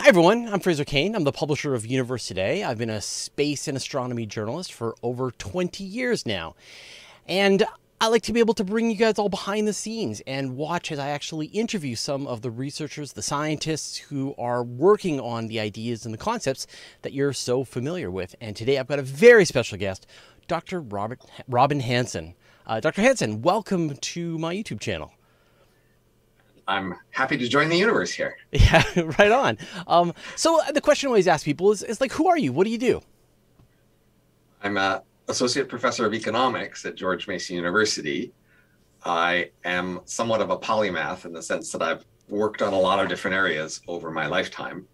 Hi, everyone. I'm Fraser Cain. I'm the publisher of Universe Today. I've been a space and astronomy journalist for over 20 years now. And I like to be able to bring you guys all behind the scenes and watch as I actually interview some of the researchers, the scientists who are working on the ideas and the concepts that you're so familiar with. And today I've got a very special guest, Dr. Robert Robin Hanson. Uh, Dr. Hanson, welcome to my YouTube channel. I'm happy to join the universe here. Yeah, right on. Um, so the question I always ask people is, is like, who are you? What do you do? I'm a associate professor of economics at George Mason University. I am somewhat of a polymath in the sense that I've worked on a lot of different areas over my lifetime.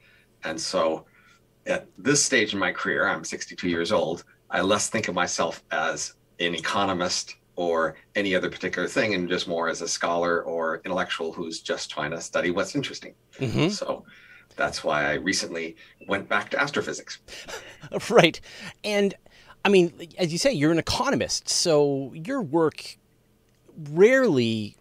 And so at this stage in my career, I'm 62 years old, I less think of myself as an economist or any other particular thing and just more as a scholar or intellectual who's just trying to study what's interesting. Mm-hmm. So that's why I recently went back to astrophysics. right. And I mean, as you say, you're an economist, so your work rarely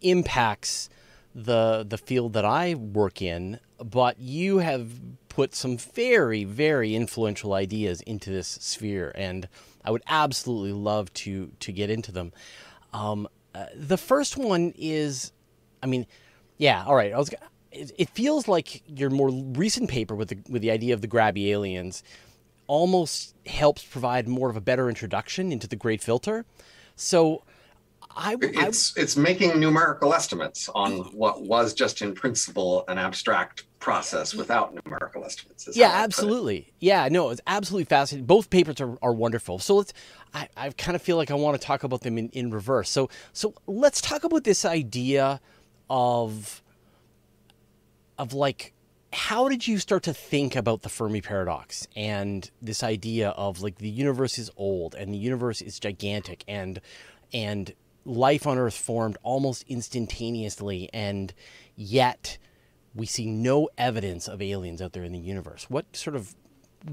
impacts the the field that I work in, but you have put some very very influential ideas into this sphere, and I would absolutely love to to get into them. Um, uh, the first one is, I mean, yeah, all right. I was. It, it feels like your more recent paper with the with the idea of the grabby aliens almost helps provide more of a better introduction into the great filter. So I, it's I, it's making numerical estimates on what was just in principle an abstract process without numerical estimates. Yeah, absolutely. Yeah, no, it's absolutely fascinating. Both papers are, are wonderful. So let's I, I kind of feel like I want to talk about them in, in reverse. So so let's talk about this idea of of like how did you start to think about the Fermi paradox and this idea of like the universe is old and the universe is gigantic and and life on earth formed almost instantaneously and yet we see no evidence of aliens out there in the universe. What sort of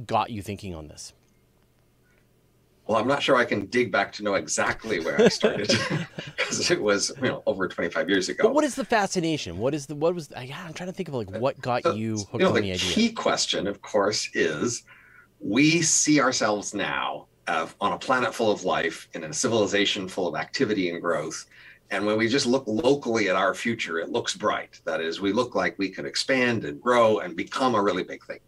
got you thinking on this? Well, I'm not sure I can dig back to know exactly where I started because it was you know over 25 years ago. But what is the fascination? What is the what was? Yeah, I'm trying to think of like what got so, you hooked you know, on the, the idea. The key question, of course, is we see ourselves now uh, on a planet full of life in a civilization full of activity and growth. And when we just look locally at our future, it looks bright. That is, we look like we could expand and grow and become a really big thing.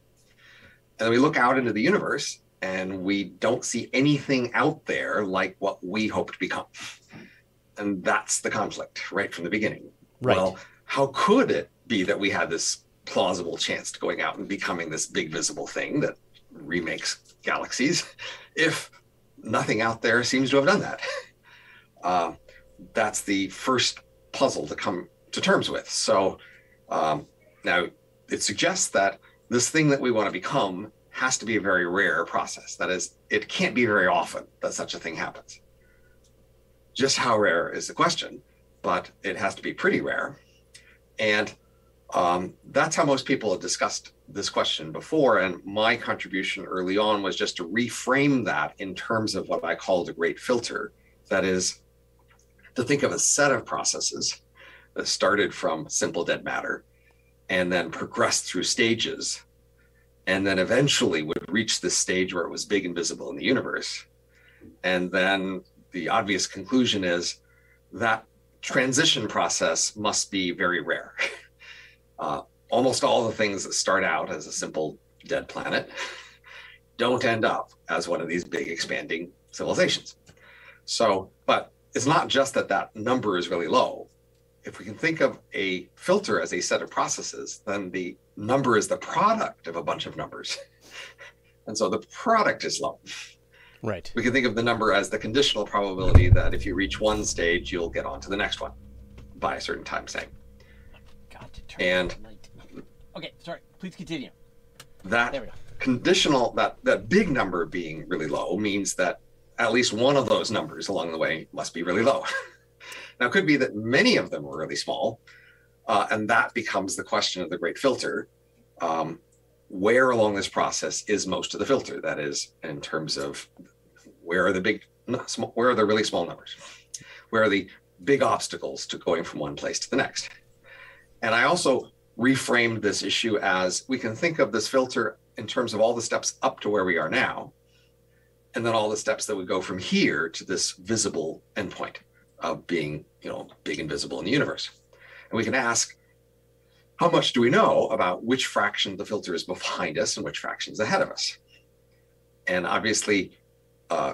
And then we look out into the universe and we don't see anything out there like what we hope to become. And that's the conflict right from the beginning. Right. Well, how could it be that we had this plausible chance to going out and becoming this big visible thing that remakes galaxies if nothing out there seems to have done that? Uh, that's the first puzzle to come to terms with. So um, now it suggests that this thing that we want to become has to be a very rare process. That is, it can't be very often that such a thing happens. Just how rare is the question, but it has to be pretty rare. And um, that's how most people have discussed this question before. And my contribution early on was just to reframe that in terms of what I call the great filter. That is, to think of a set of processes that started from simple dead matter and then progressed through stages and then eventually would reach this stage where it was big and visible in the universe. And then the obvious conclusion is that transition process must be very rare. Uh, almost all the things that start out as a simple dead planet don't end up as one of these big expanding civilizations. So, it's not just that that number is really low if we can think of a filter as a set of processes, then the number is the product of a bunch of numbers. and so the product is low. Right. We can think of the number as the conditional probability that if you reach one stage, you'll get on to the next one by a certain time, say. Got to turn and okay, sorry. Please continue. That conditional, that that big number being really low means that at least one of those numbers along the way must be really low. Now, it could be that many of them were really small, uh, and that becomes the question of the great filter. Um, where along this process is most of the filter? That is, in terms of where are the big, where are the really small numbers? Where are the big obstacles to going from one place to the next? And I also reframed this issue as we can think of this filter in terms of all the steps up to where we are now, and then all the steps that would go from here to this visible endpoint of being, you know, big and visible in the universe. And we can ask, how much do we know about which fraction of the filter is behind us and which fraction is ahead of us? And obviously, uh,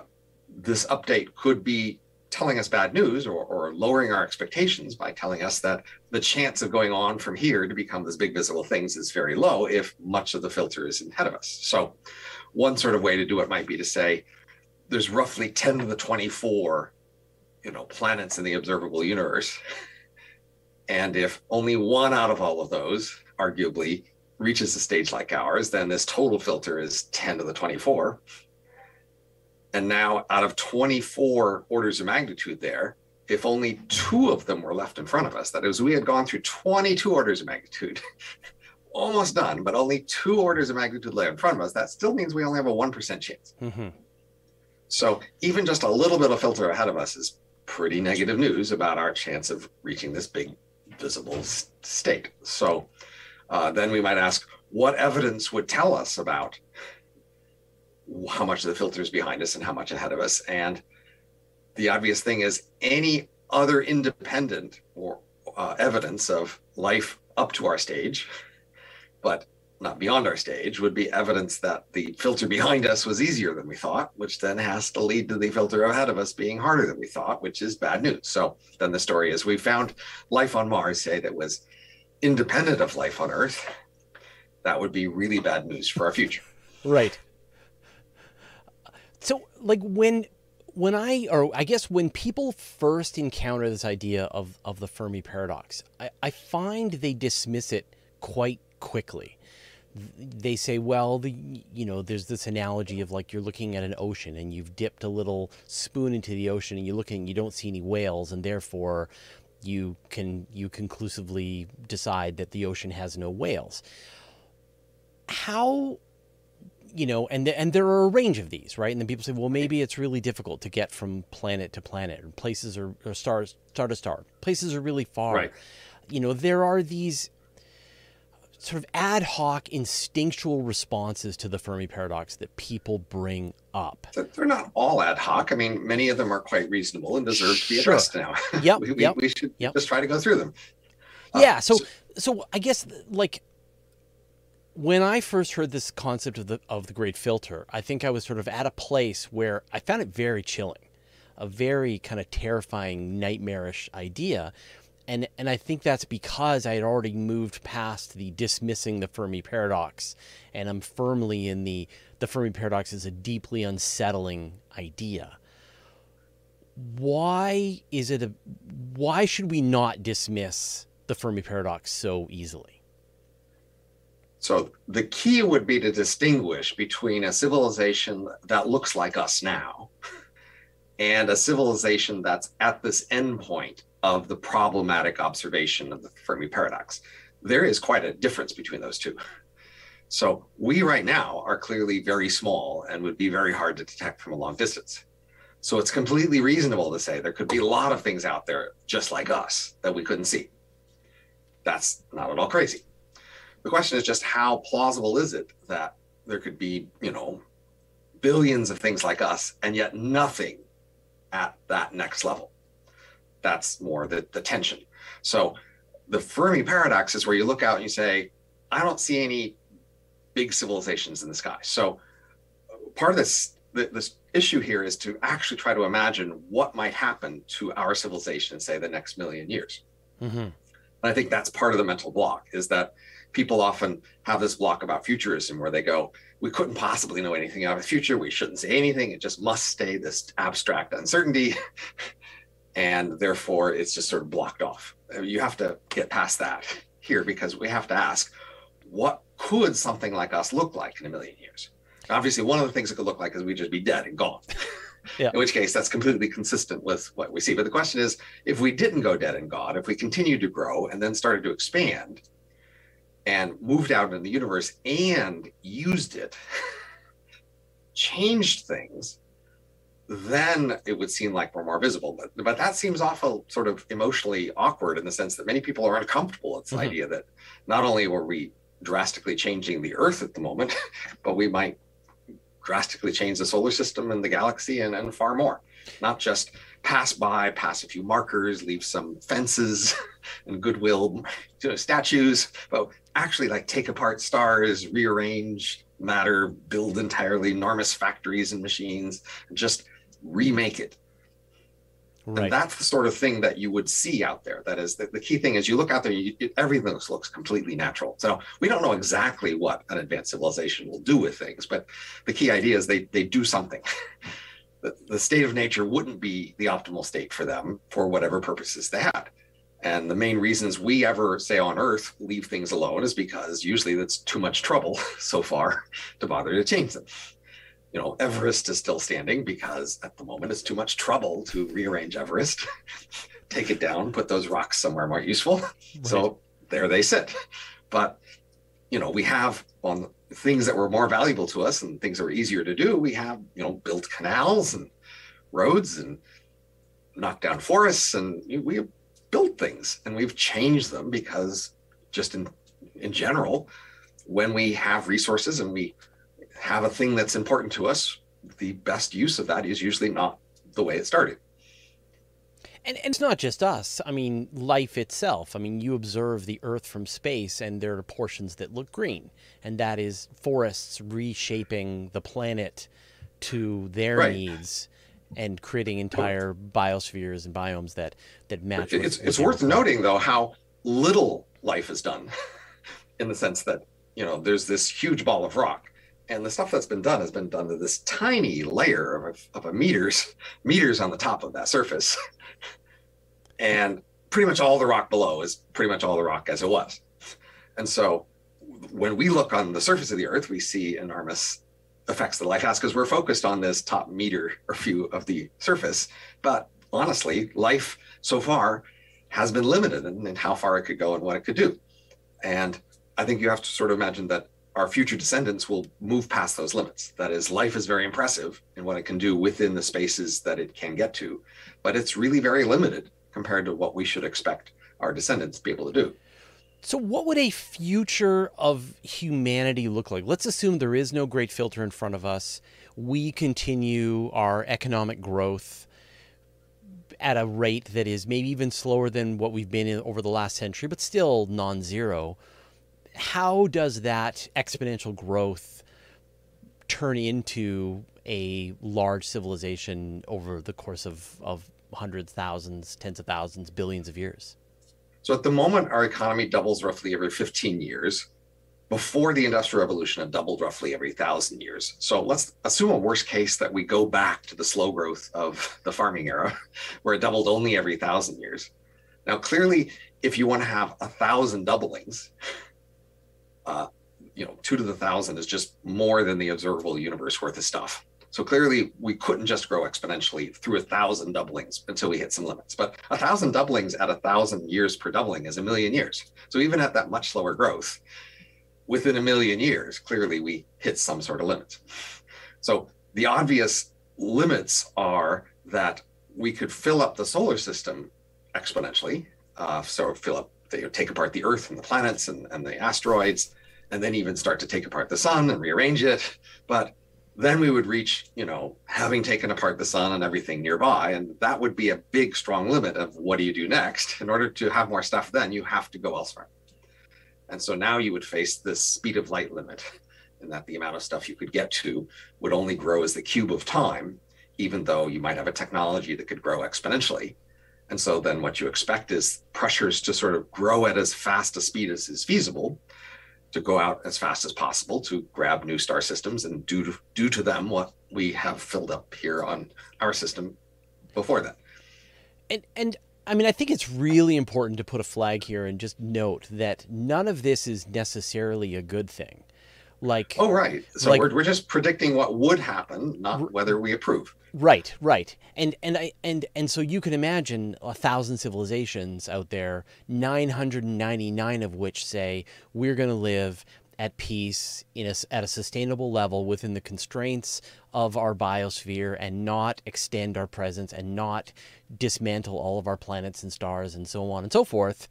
this update could be telling us bad news or, or lowering our expectations by telling us that the chance of going on from here to become this big visible things is very low if much of the filter is ahead of us. So one sort of way to do it might be to say there's roughly 10 to the 24 you know planets in the observable universe. And if only one out of all of those arguably reaches a stage like ours then this total filter is 10 to the 24 and now, out of 24 orders of magnitude there, if only two of them were left in front of us, that is, we had gone through 22 orders of magnitude, almost done, but only two orders of magnitude left in front of us, that still means we only have a 1% chance. Mm-hmm. So, even just a little bit of filter ahead of us is pretty negative news about our chance of reaching this big visible state. So, uh, then we might ask, what evidence would tell us about how much of the filter is behind us and how much ahead of us. And the obvious thing is any other independent or uh, evidence of life up to our stage, but not beyond our stage, would be evidence that the filter behind us was easier than we thought, which then has to lead to the filter ahead of us being harder than we thought, which is bad news. So then the story is we found life on Mars, say, that was independent of life on Earth. That would be really bad news for our future. Right. So, like when when I or I guess when people first encounter this idea of of the Fermi paradox, I, I find they dismiss it quite quickly. They say, well, the you know, there's this analogy of like you're looking at an ocean and you've dipped a little spoon into the ocean and you're looking, you don't see any whales, and therefore you can you conclusively decide that the ocean has no whales. How you know, and and there are a range of these, right? And then people say, well, maybe it's really difficult to get from planet to planet, or places are or stars star to star. Places are really far. Right. You know, there are these sort of ad hoc instinctual responses to the Fermi paradox that people bring up. They're not all ad hoc. I mean, many of them are quite reasonable and deserve to be addressed sure. now. Yep, we, yep, we should yep. just try to go through them. Yeah. Uh, so, so, so I guess like when I first heard this concept of the of the great filter, I think I was sort of at a place where I found it very chilling, a very kind of terrifying, nightmarish idea. And and I think that's because I had already moved past the dismissing the Fermi paradox and I'm firmly in the the Fermi paradox is a deeply unsettling idea. Why is it a why should we not dismiss the Fermi paradox so easily? So the key would be to distinguish between a civilization that looks like us now and a civilization that's at this endpoint of the problematic observation of the Fermi paradox. There is quite a difference between those two. So we right now are clearly very small and would be very hard to detect from a long distance. So it's completely reasonable to say there could be a lot of things out there just like us that we couldn't see. That's not at all crazy. The question is just how plausible is it that there could be, you know, billions of things like us and yet nothing at that next level? That's more the, the tension. So the Fermi paradox is where you look out and you say, I don't see any big civilizations in the sky. So part of this this issue here is to actually try to imagine what might happen to our civilization in say the next million years. Mm-hmm. And I think that's part of the mental block is that people often have this block about futurism where they go, we couldn't possibly know anything about the future. We shouldn't say anything. It just must stay this abstract uncertainty. and therefore, it's just sort of blocked off. You have to get past that here because we have to ask, what could something like us look like in a million years? Obviously, one of the things it could look like is we'd just be dead and gone. Yeah. in which case that's completely consistent with what we see. But the question is, if we didn't go dead and gone, if we continued to grow and then started to expand, and moved out in the universe and used it, changed things, then it would seem like we're more visible. But, but that seems awful sort of emotionally awkward in the sense that many people are uncomfortable. It's the mm-hmm. idea that not only were we drastically changing the Earth at the moment, but we might drastically change the solar system and the galaxy and, and far more. Not just pass by, pass a few markers, leave some fences and goodwill you know, statues, but actually like take apart stars, rearrange matter, build entirely enormous factories and machines, just remake it. Right. And that's the sort of thing that you would see out there. That is the, the key thing is you look out there, you, everything looks, looks completely natural. So we don't know exactly what an advanced civilization will do with things, but the key idea is they they do something. the, the state of nature wouldn't be the optimal state for them for whatever purposes they had. And the main reasons we ever say on Earth leave things alone is because usually that's too much trouble so far to bother to change them you know, Everest is still standing because at the moment it's too much trouble to rearrange Everest, take it down, put those rocks somewhere more useful. Right. So there they sit. But, you know, we have on things that were more valuable to us and things that were easier to do, we have, you know, built canals and roads and knocked down forests and we have built things and we've changed them because just in in general, when we have resources and we have a thing that's important to us, the best use of that is usually not the way it started. And, and, it's not just us. I mean, life itself. I mean, you observe the Earth from space, and there are portions that look green, and that is forests reshaping the planet to their right. needs and creating entire biospheres and biomes that that match. It's, it's worth noting, though, how little life is done, in the sense that you know there's this huge ball of rock, and the stuff that's been done has been done to this tiny layer of a, of a meters meters on the top of that surface. And pretty much all the rock below is pretty much all the rock as it was. And so when we look on the surface of the earth we see enormous effects that life has because we're focused on this top meter or few of the surface. But honestly life so far has been limited in, in how far it could go and what it could do. And i think you have to sort of imagine that our future descendants will move past those limits. That is, life is very impressive in what it can do within the spaces that it can get to, but it's really very limited compared to what we should expect our descendants to be able to do. So, what would a future of humanity look like? Let's assume there is no great filter in front of us. We continue our economic growth at a rate that is maybe even slower than what we've been in over the last century, but still non zero how does that exponential growth turn into a large civilization over the course of, of hundreds, thousands, tens of thousands, billions of years? So at the moment, our economy doubles roughly every 15 years. Before the Industrial Revolution, it doubled roughly every thousand years. So let's assume a worst case that we go back to the slow growth of the farming era, where it doubled only every thousand years. Now, clearly, if you want to have a thousand doublings, uh, you know, two to the thousand is just more than the observable universe worth of stuff. So clearly, we couldn't just grow exponentially through a thousand doublings until we hit some limits. But a thousand doublings at a thousand years per doubling is a million years. So even at that much slower growth, within a million years, clearly we hit some sort of limit. So the obvious limits are that we could fill up the solar system exponentially. Uh, so fill up they take apart the Earth and the planets and, and the asteroids, and then even start to take apart the sun and rearrange it. But then we would reach, you know, having taken apart the sun and everything nearby. And that would be a big, strong limit of what do you do next? In order to have more stuff, then you have to go elsewhere. And so now you would face this speed of light limit, and that the amount of stuff you could get to would only grow as the cube of time, even though you might have a technology that could grow exponentially. And so then what you expect is pressures to sort of grow at as fast a speed as is feasible, to go out as fast as possible to grab new star systems and do to, do to them what we have filled up here on our system before that. And and I mean I think it's really important to put a flag here and just note that none of this is necessarily a good thing. Like Oh right. So like, we're we're just predicting what would happen, not whether we approve. Right, right, and and I and and so you can imagine a thousand civilizations out there, nine hundred and ninety nine of which say we're going to live at peace in a, at a sustainable level within the constraints of our biosphere and not extend our presence and not dismantle all of our planets and stars and so on and so forth.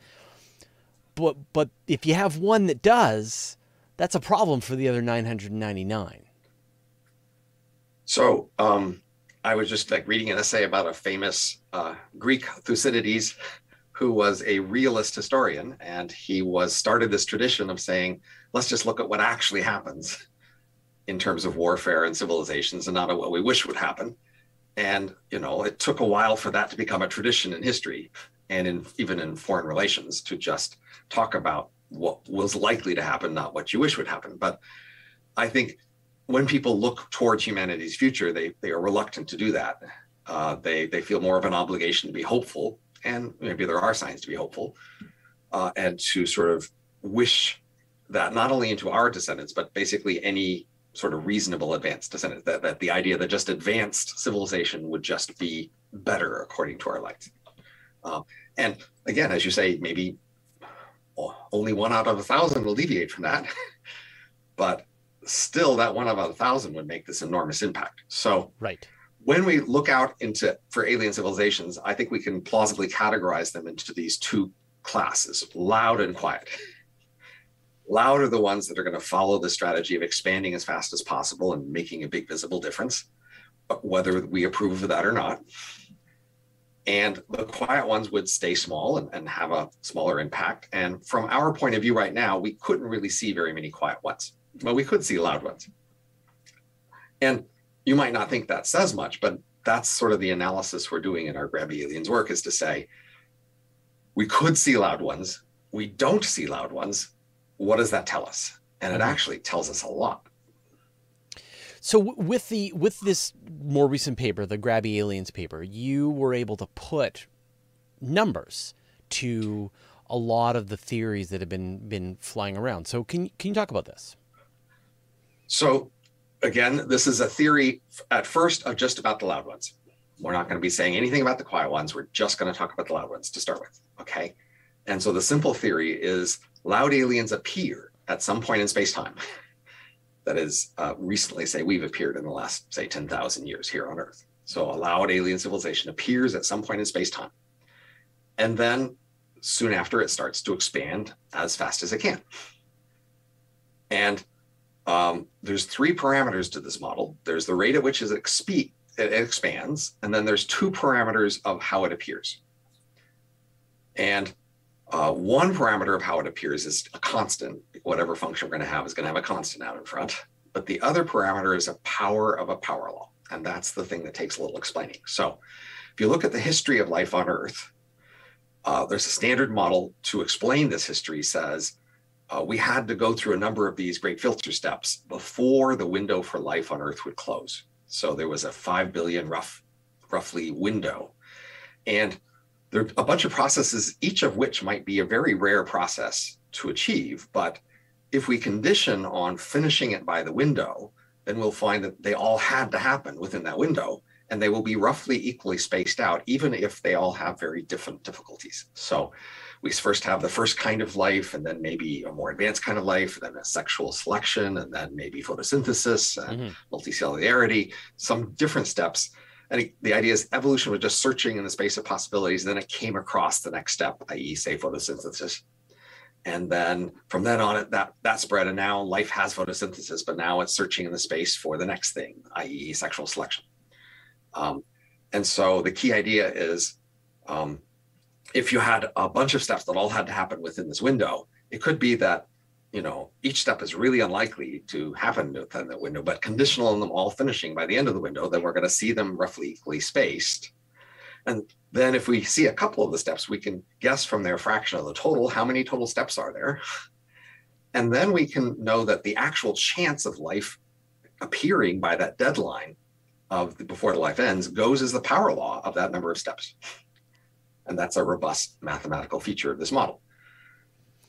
But but if you have one that does, that's a problem for the other 999. So um, I was just like reading an essay about a famous uh, Greek Thucydides who was a realist historian, and he was started this tradition of saying, let's just look at what actually happens in terms of warfare and civilizations, and not at what we wish would happen. And you know, it took a while for that to become a tradition in history, and in even in foreign relations, to just talk about what was likely to happen, not what you wish would happen. But I think when people look towards humanity's future, they they are reluctant to do that. Uh, they they feel more of an obligation to be hopeful and maybe there are signs to be hopeful, uh, and to sort of wish that not only into our descendants, but basically any sort of reasonable advanced descendants, that, that the idea that just advanced civilization would just be better according to our lights. Um, and again, as you say, maybe only one out of a thousand will deviate from that. but still, that one out of a thousand would make this enormous impact. So, right when we look out into for alien civilizations, I think we can plausibly categorize them into these two classes, loud and quiet. Loud are the ones that are going to follow the strategy of expanding as fast as possible and making a big visible difference, whether we approve of that or not. And the quiet ones would stay small and, and have a smaller impact. And from our point of view right now, we couldn't really see very many quiet ones. Well, we could see loud ones. And you might not think that says much, but that's sort of the analysis we're doing in our Grabby Aliens work is to say, we could see loud ones. We don't see loud ones. What does that tell us? And it mm-hmm. actually tells us a lot. So with the with this more recent paper, the Grabby Aliens paper, you were able to put numbers to a lot of the theories that have been been flying around. So can can you talk about this? So again, this is a theory at first of just about the loud ones. We're not going to be saying anything about the quiet ones. We're just going to talk about the loud ones to start with. Okay. And so the simple theory is loud aliens appear at some point in space time. that is, uh, recently, say, we've appeared in the last, say, 10,000 years here on Earth. So a loud alien civilization appears at some point in space time. And then soon after, it starts to expand as fast as it can. And um, there's three parameters to this model. There's the rate at which it, it expands, and then there's two parameters of how it appears. And uh, one parameter of how it appears is a constant. Whatever function we're going to have is going to have a constant out in front. But the other parameter is a power of a power law. And that's the thing that takes a little explaining. So if you look at the history of life on Earth, uh, there's a standard model to explain this history says uh, we had to go through a number of these great filter steps before the window for life on Earth would close. So there was a 5 billion rough, roughly window. And there are a bunch of processes, each of which might be a very rare process to achieve. But if we condition on finishing it by the window, then we'll find that they all had to happen within that window and they will be roughly equally spaced out, even if they all have very different difficulties. So we first have the first kind of life and then maybe a more advanced kind of life, and then a sexual selection, and then maybe photosynthesis and mm-hmm. multicellularity, some different steps. And the idea is evolution was just searching in the space of possibilities. And then it came across the next step, i.e., say photosynthesis. And then from then on, it that that spread. And now life has photosynthesis, but now it's searching in the space for the next thing, i.e., sexual selection. Um, and so the key idea is um, if you had a bunch of steps that all had to happen within this window, it could be that you know each step is really unlikely to happen within that window, but conditional on them all finishing by the end of the window, then we're going to see them roughly equally spaced. And then if we see a couple of the steps, we can guess from their fraction of the total how many total steps are there. And then we can know that the actual chance of life appearing by that deadline of the, before the life ends goes as the power law of that number of steps. And that's a robust mathematical feature of this model.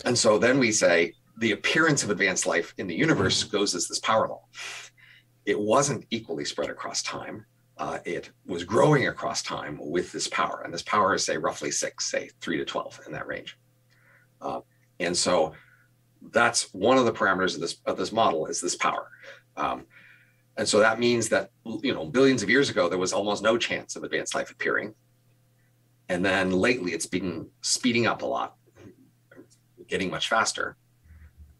And so then we say the appearance of advanced life in the universe goes as this power law. It wasn't equally spread across time. Uh, it was growing across time with this power. And this power is, say, roughly six, say, three to 12 in that range. Uh, and so that's one of the parameters of this of this model is this power. Um, and so that means that you know billions of years ago there was almost no chance of advanced life appearing. And then lately it's been speeding up a lot, getting much faster,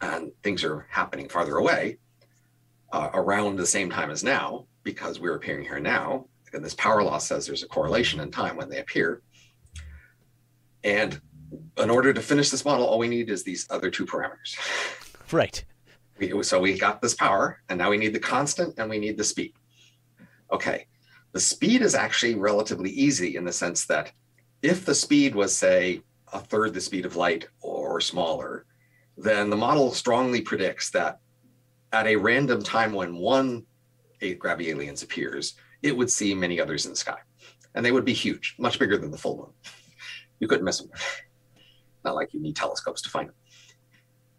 and things are happening farther away uh, around the same time as now because we're appearing here now. And this power law says there's a correlation in time when they appear. And in order to finish this model, all we need is these other two parameters. Right. We, so we got this power, and now we need the constant and we need the speed. Okay. The speed is actually relatively easy in the sense that if the speed was, say, a third the speed of light or smaller, then the model strongly predicts that at a random time when one eighth grabby aliens appears, it would see many others in the sky. And they would be huge, much bigger than the full moon. You couldn't miss them. Not like you need telescopes to find them.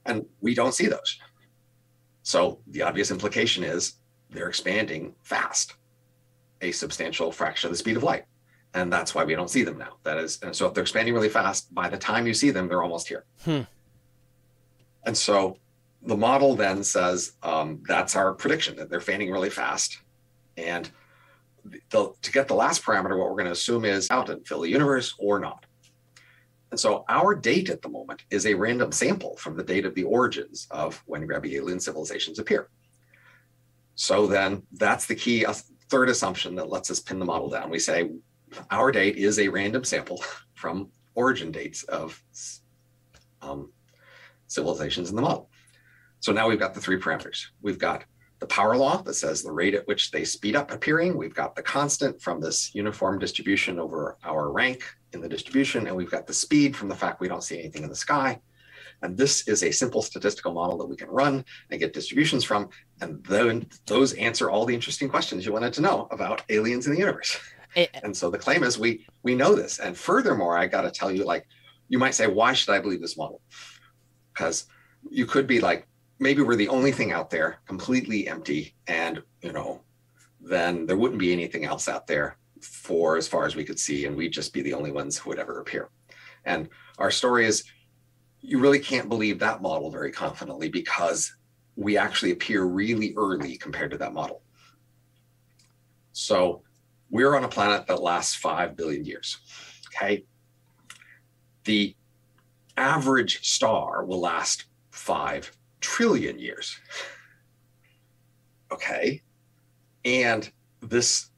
And we don't see those. So the obvious implication is they're expanding fast, a substantial fraction of the speed of light. And that's why we don't see them now. That is, and so if they're expanding really fast, by the time you see them, they're almost here. Hmm. And so the model then says um, that's our prediction that they're fanning really fast. And the, to get the last parameter, what we're going to assume is out and fill the universe or not. And so our date at the moment is a random sample from the date of the origins of when grabby alien civilizations appear. So then that's the key uh, third assumption that lets us pin the model down. We say our date is a random sample from origin dates of um, civilizations in the model. So now we've got the three parameters. We've got the power law that says the rate at which they speed up appearing. We've got the constant from this uniform distribution over our rank in the distribution, and we've got the speed from the fact we don't see anything in the sky. And this is a simple statistical model that we can run and get distributions from. And then those answer all the interesting questions you wanted to know about aliens in the universe. It, eh, and so the claim is we we know this. And furthermore, I got to tell you, like, you might say, why should I believe this model? Because you could be like, maybe we're the only thing out there completely empty and you know then there wouldn't be anything else out there for as far as we could see and we'd just be the only ones who would ever appear. And our story is you really can't believe that model very confidently because we actually appear really early compared to that model. So we're on a planet that lasts 5 billion years okay? The average star will last 5 trillion years. Okay. And this,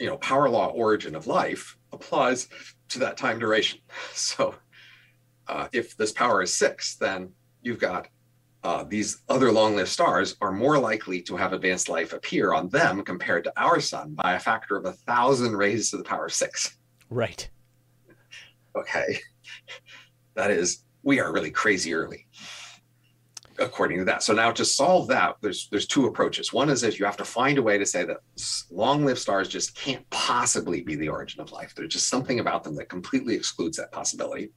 you know, power law origin of life applies to that time duration. So uh, if this power is six, then you've got uh, these other long lived stars are more likely to have advanced life appear on them compared to our sun by a factor of a thousand raised to the power of six. Right. Okay. That is, we are really crazy early according to that. So now to solve that, there's there's two approaches. One is if you have to find a way to say that long-lived stars just can't possibly be the origin of life. There's just something about them that completely excludes that possibility.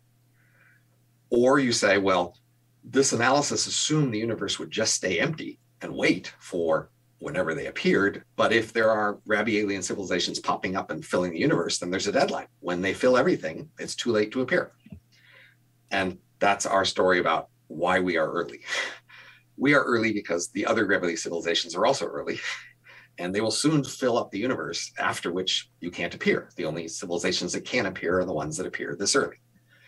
Or you say, well, this analysis assumed the universe would just stay empty and wait for whenever they appeared. But if there are grabby alien civilizations popping up and filling the universe, then there's a deadline. When they fill everything, it's too late to appear. And that's our story about why we are early. We are early because the other grabby civilizations are also early, and they will soon fill up the universe, after which you can't appear. The only civilizations that can appear are the ones that appear this early.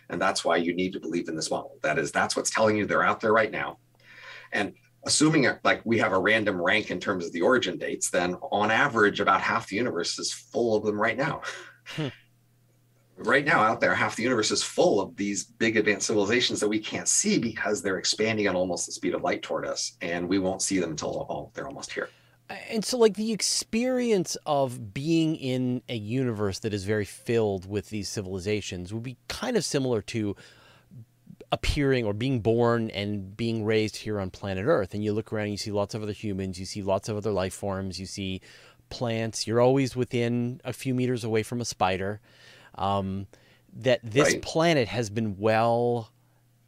And that's why you need to believe in this model. That is, that's what's telling you they're out there right now. And assuming like we have a random rank in terms of the origin dates, then on average, about half the universe is full of them right now. Hmm. Right now out there half the universe is full of these big advanced civilizations that we can't see because they're expanding at almost the speed of light toward us and we won't see them until oh, they're almost here. Uh, and so like the experience of being in a universe that is very filled with these civilizations would be kind of similar to appearing or being born and being raised here on planet earth. And you look around you see lots of other humans you see lots of other life forms you see plants. You're always within a few meters away from a spider um, that this right. planet has been well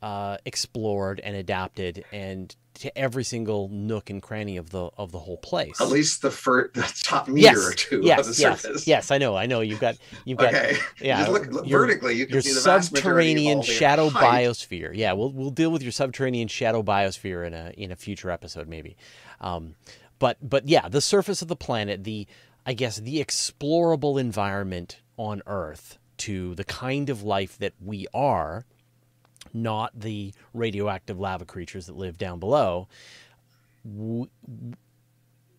uh, explored and adapted and to every single nook and cranny of the of the whole place. At least the first, the top meter yes, or two yes, of the yes, surface. yes. I know, I know. You've got you've got Okay. yeah. Just look, look your- vertically. You can your see the vast of subterranean shadow height. biosphere. Yeah, we'll we'll deal with your subterranean shadow biosphere in a in a future episode maybe. Um, but but yeah, the surface of the planet, the I guess the explorable environment on Earth to the kind of life that we are, not the radioactive lava creatures that live down below.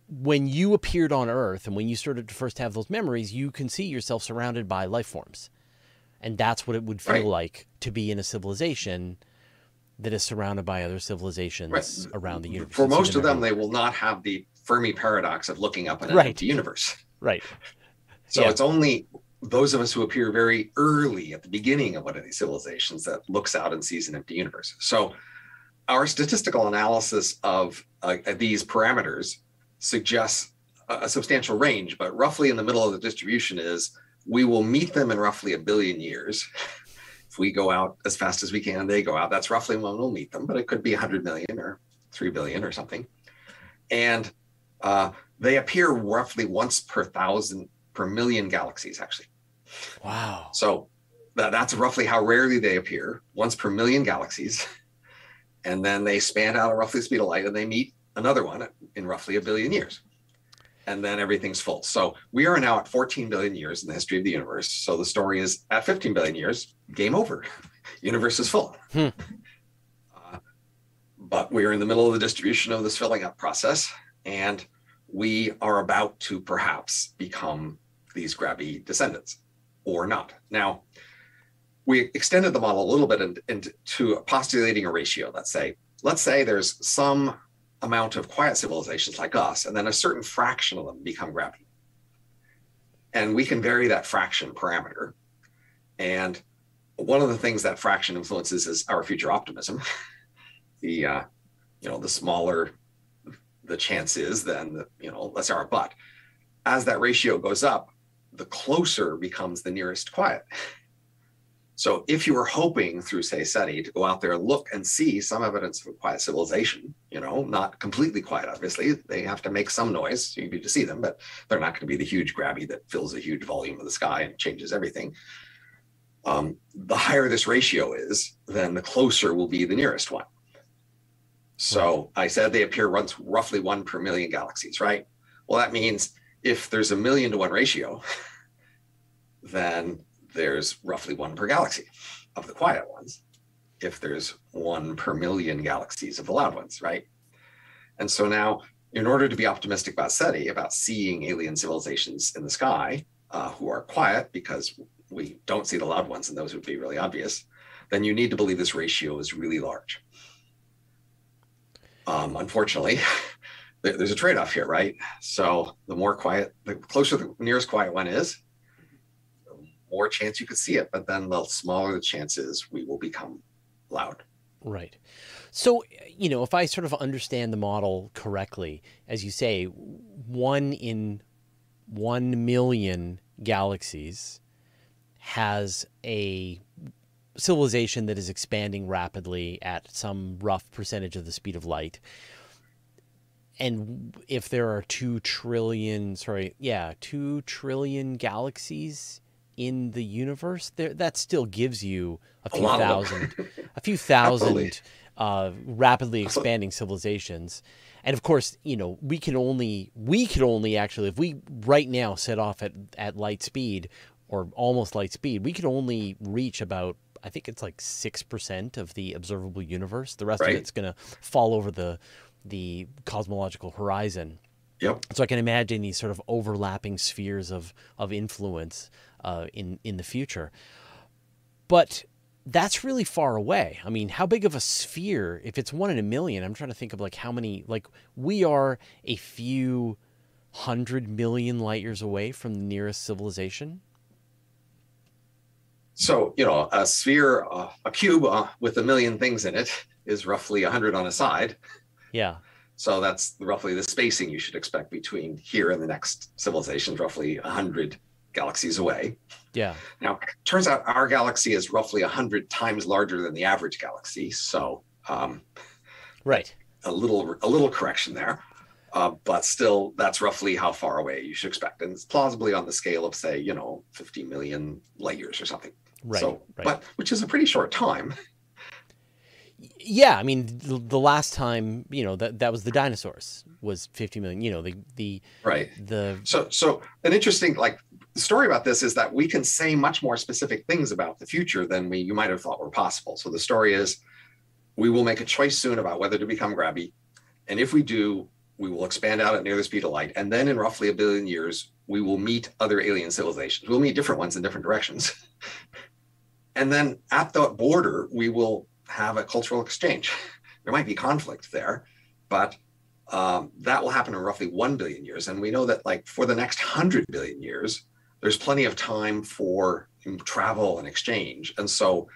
When you appeared on Earth and when you started to first have those memories, you can see yourself surrounded by life forms. And that's what it would feel Right. like to be in a civilization that is surrounded by other civilizations Right. around the universe. For most of them, they will not have the Fermi paradox of looking up at an Right. empty universe. right. So Yeah. it's only those of us who appear very early at the beginning of one of these civilizations that looks out and sees an empty universe. So our statistical analysis of uh, these parameters suggests a, substantial range, but roughly in the middle of the distribution is we will meet them in roughly a billion years. If we go out as fast as we can, they go out. That's roughly when we'll meet them, but it could be 100 million or 3 billion or something. And uh, they appear roughly once per thousand per million galaxies, actually. Wow. So that, that's roughly how rarely they appear, once per million galaxies. And then they span out at roughly the speed of light and they meet another one in roughly a billion years. And then everything's full. So we are now at 14 billion years in the history of the universe. So the story is at 15 billion years, game over. universe is full. Hmm. Uh, but we're in the middle of the distribution of this filling up process. And we are about to perhaps become these grabby descendants or not. Now, we extended the model a little bit into, postulating a ratio. Let's say, let's say there's some amount of quiet civilizations like us, and then a certain fraction of them become grabby. And we can vary that fraction parameter. And one of the things that fraction influences is our future optimism. the uh, you know, the smaller the chance is, then the, you know, less our but. As that ratio goes up, the closer becomes the nearest quiet. So if you were hoping through, say, SETI to go out there look and see some evidence of a quiet civilization, you know, not completely quiet, obviously, they have to make some noise you need to see them, but they're not going to be the huge grabby that fills a huge volume of the sky and changes everything. Um, the higher this ratio is, then the closer will be the nearest one. So I said they appear once roughly one per million galaxies, right? Well, that means if there's a million to one ratio, then there's roughly one per galaxy of the quiet ones. If there's one per million galaxies of the loud ones, right? And so now, in order to be optimistic about SETI, about seeing alien civilizations in the sky uh, who are quiet because we don't see the loud ones, and those would be really obvious, then you need to believe this ratio is really large. Um, unfortunately, there's a trade-off here, right? So the more quiet, the closer the nearest quiet one is, more chance you could see it. But then the smaller the chances we will become loud. Right. So, you know, if I sort of understand the model correctly, as you say, one in one million galaxies has a civilization that is expanding rapidly at some rough percentage of the speed of light. And if there are two trillion, sorry, yeah, two trillion galaxies in the universe, there that still gives you a A few of thousand, a few thousand uh, rapidly expanding civilizations. And of course, you know, we can only we could only actually if we right now set off at at light speed or almost light speed, we could only reach about I think it's like six percent of the observable universe. The rest Right. of it's going to fall over the the cosmological horizon. Yep. So I can imagine these sort of overlapping spheres of of influence uh, in in the future. But that's really far away. I mean, how big of a sphere? If it's one in a million, I'm trying to think of like how many. Like we are a few hundred million light years away from the nearest civilization. So, you know, a sphere, uh, a cube uh, with a million things in it is roughly 100 on a side. Yeah. So that's roughly the spacing you should expect between here and the next civilization, roughly 100 galaxies away. Yeah. Now, turns out our galaxy is roughly 100 times larger than the average galaxy. So, um, Right. a little a little correction there. Uh, but still, that's roughly how far away you should expect, and it's plausibly on the scale of, say, you know, 50 million light years or something. Right. So, right. but which is a pretty short time. yeah, I mean, the, the last time you know that that was the dinosaurs was 50 million. You know, the the Right. the So, so an interesting like story about this is that we can say much more specific things about the future than we you might have thought were possible. So the story is, we will make a choice soon about whether to become grabby, and if we do, we will expand out at near the speed of light, and then in roughly a billion years, we will meet other alien civilizations. We'll meet different ones in different directions, and then at the border, we will have a cultural exchange. There might be conflict there, but um, that will happen in roughly 1 billion years. And we know that, like, for the next 100 billion years, there's plenty of time for travel and exchange. And so,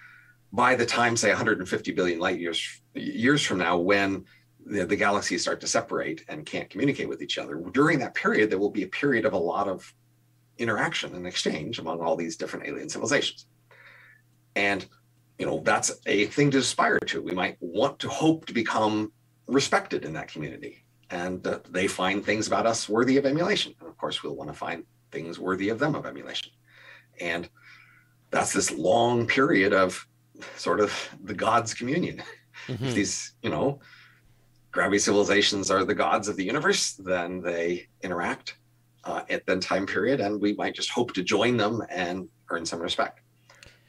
by the time, say, 150 billion light years, years from now, when the, the galaxies start to separate and can't communicate with each other, during that period, there will be a period of a lot of interaction and exchange among all these different alien civilizations. And you know that's a thing to aspire to we might want to hope to become respected in that community and uh, they find things about us worthy of emulation and of course we'll want to find things worthy of them of emulation. And that's this long period of sort of the gods communion. Mhm. if these you know grabby civilizations are the gods of the universe then they interact uh, at that time period and we might just hope to join them and earn some respect.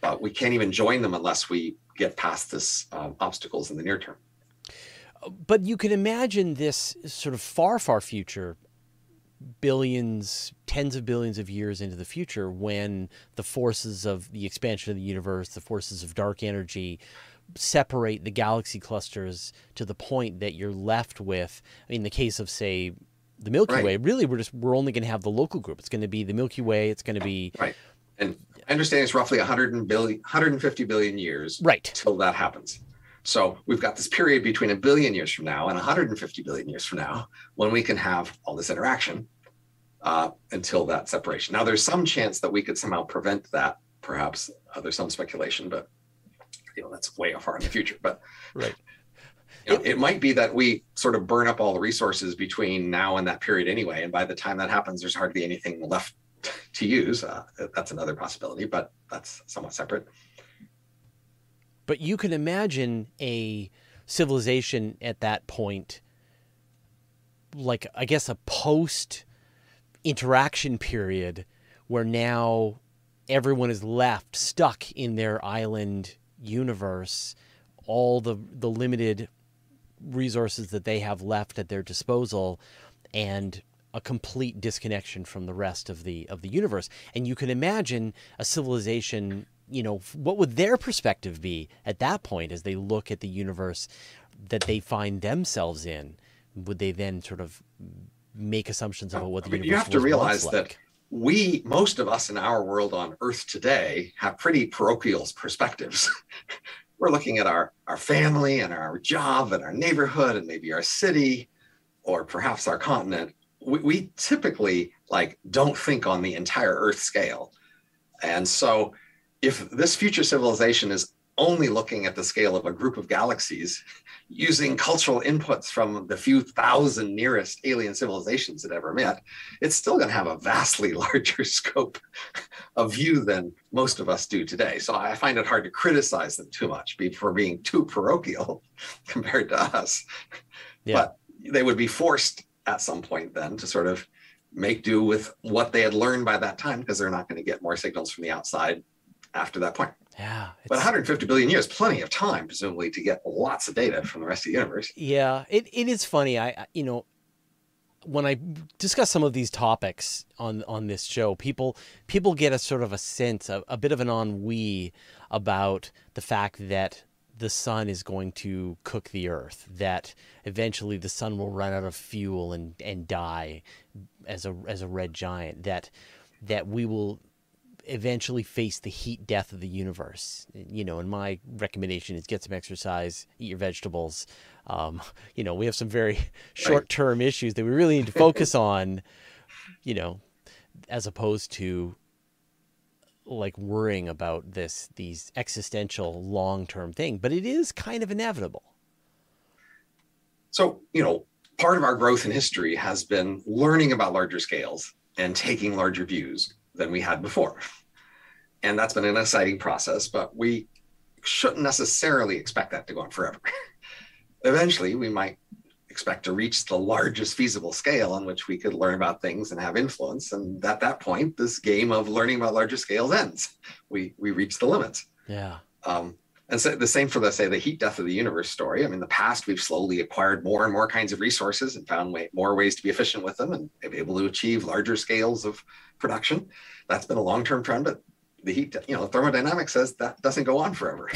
But we can't even join them unless we get past this um, obstacles in the near term. But you can imagine this sort of far, far future, billions, tens of billions of years into the future, when the forces of the expansion of the universe, the forces of dark energy, separate the galaxy clusters to the point that you're left with. In the case of say the Milky Right. Way, really, we're just we're only going to have the local group. It's going to be the Milky Way. It's going to be Right. and i understand it's roughly 100 and billion, 150 billion years right. till that happens so we've got this period between a billion years from now and 150 billion years from now when we can have all this interaction uh, until that separation. Now there's some chance that we could somehow prevent that. Perhaps uh, there's some speculation but you know that's way far in the future. But Right. you know, it might be that we sort of burn up all the resources between now and that period anyway. And by the time that happens there's hardly anything left to use. Uh, that's another possibility but that's somewhat separate But you can imagine a civilization at that point, like, I guess, a post interaction period where now everyone is left stuck in their island universe, all the, the limited resources that they have left at their disposal, and a complete disconnection from the rest of the of the universe. And you can imagine a civilization, you know, what would their perspective be at that point as they look at the universe that they find themselves in? Would they then sort of make assumptions about what the I mean, universe you have to realize once that we most of us in our world on earth today have pretty parochial perspectives. We're looking at our our family and our job and our neighborhood and maybe our city or perhaps our continent. We, we typically like don't think on the entire earth scale. And so if this future civilization is only looking at the scale of a group of galaxies using cultural inputs from the few thousand nearest alien civilizations it ever met it's still going to have a vastly larger scope of view than most of us do today. So I find it hard to criticize them too much for being too parochial compared to us. Yeah. But they would be forced at some point then to sort of make do with what they had learned by that time because they're not going to get more signals from the outside after that point. Yeah. But 150 billion years, plenty of time, presumably, to get lots of data from the rest of the universe. Yeah, it, it is funny. I you know when I discuss some of these topics on on this show, people people get a sort of a sense of a bit of an ennui about the fact that the sun is going to cook the earth, that eventually the sun will run out of fuel and, and die as a as a red giant, that that we will eventually face the heat death of the universe. You know, and my recommendation is get some exercise, eat your vegetables. Um, you know, we have some very short term issues that we really need to focus on, you know, as opposed to like worrying about this these existential long term thing. But it is kind of inevitable. So, you know, part of our growth in history has been learning about larger scales and taking larger views than we had before. And that's been an exciting process, but we shouldn't necessarily expect that to go on forever. Eventually, we might expect to reach the largest feasible scale on which we could learn about things and have influence. And at that point, this game of learning about larger scales ends. We we reach the limits. Yeah. Um, and so the same for the say the heat death of the universe story. I mean, in the past we've slowly acquired more and more kinds of resources and found way, more ways to be efficient with them and be able to achieve larger scales of production. That's been a long-term trend, but the heat, you know, thermodynamics says that doesn't go on forever.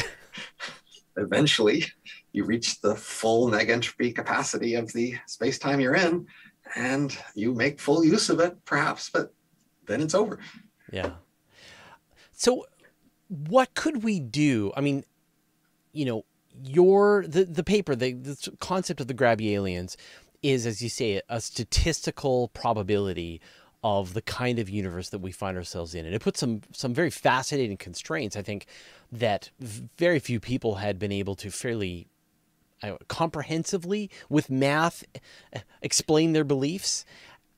Eventually, you reach the full neg entropy capacity of the space-time you're in, and you make full use of it, perhaps, but then it's over. Yeah. So, what could we do? I mean, you know, your the the paper, the, the concept of the grabby aliens is, as you say, a statistical probability of the kind of universe that we find ourselves in, and it puts some some very fascinating constraints. I think that very few people had been able to fairly uh, comprehensively with math explain their beliefs.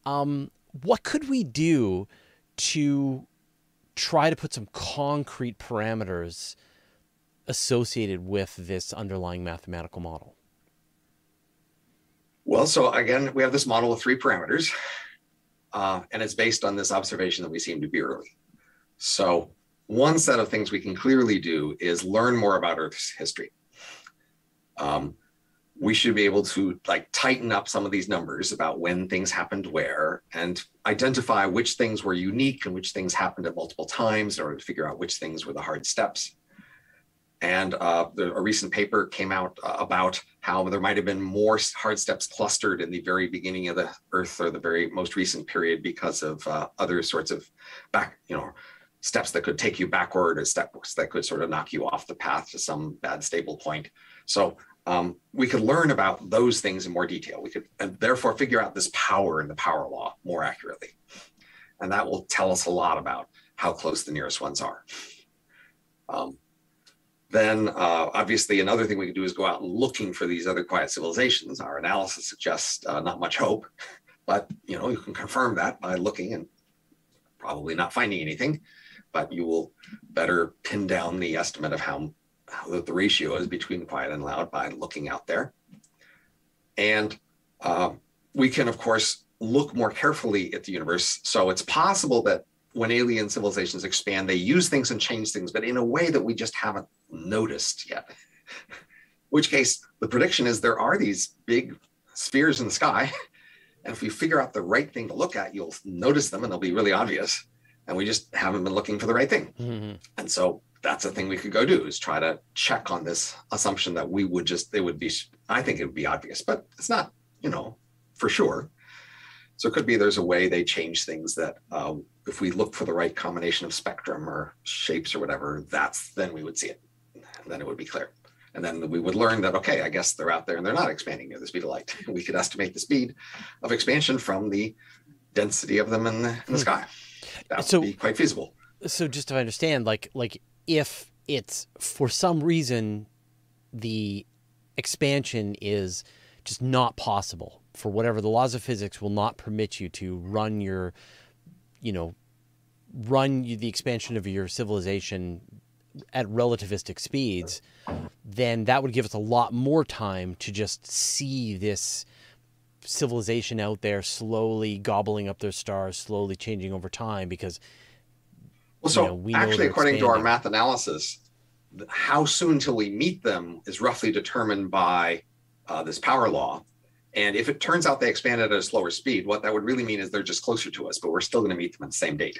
Um, what could we do to try to put some concrete parameters associated with this underlying mathematical model? Well, so again, we have this model with three parameters, uh, and it's based on this observation that we seem to be early. So, one set of things we can clearly do is learn more about Earth's history. Um, we should be able to like tighten up some of these numbers about when things happened where and identify which things were unique and which things happened at multiple times in order to figure out which things were the hard steps and uh, the, a recent paper came out uh, about how there might have been more hard steps clustered in the very beginning of the Earth or the very most recent period because of uh, other sorts of back, you know, steps that could take you backward or steps that could sort of knock you off the path to some bad stable point. So um, we could learn about those things in more detail. We could and therefore figure out this power in the power law more accurately. And that will tell us a lot about how close the nearest ones are. Um, then uh, obviously another thing we can do is go out looking for these other quiet civilizations. Our analysis suggests uh, not much hope, but you know you can confirm that by looking and probably not finding anything, but you will better pin down the estimate of how, how the ratio is between quiet and loud by looking out there. And uh, we can of course look more carefully at the universe. So it's possible that when alien civilizations expand, they use things and change things, but in a way that we just haven't noticed yet. Which case, the prediction is there are these big spheres in the sky. And if we figure out the right thing to look at, you'll notice them and they'll be really obvious. And we just haven't been looking for the right thing. Mm-hmm. And so that's a thing we could go do is try to check on this assumption that we would just, it would be, I think it would be obvious, but it's not, you know, for sure. So it could be there's a way they change things that uh, if we look for the right combination of spectrum or shapes or whatever, that's then we would see it. And then it would be clear. And then we would learn that, okay, I guess they're out there and they're not expanding near the speed of light. We could estimate the speed of expansion from the density of them in the, in the hmm. sky. That so, would be quite feasible. So just to understand, like like if it's for some reason the expansion is just not possible for whatever the laws of physics will not permit you to run your you know run the expansion of your civilization at relativistic speeds, then that would give us a lot more time to just see this civilization out there slowly gobbling up their stars, slowly changing over time because. Well, so you know, we actually, according expanding. to our math analysis, how soon till we meet them is roughly determined by uh, this power law. And if it turns out they expanded at a slower speed, what that would really mean is they're just closer to us, but we're still going to meet them on the same date.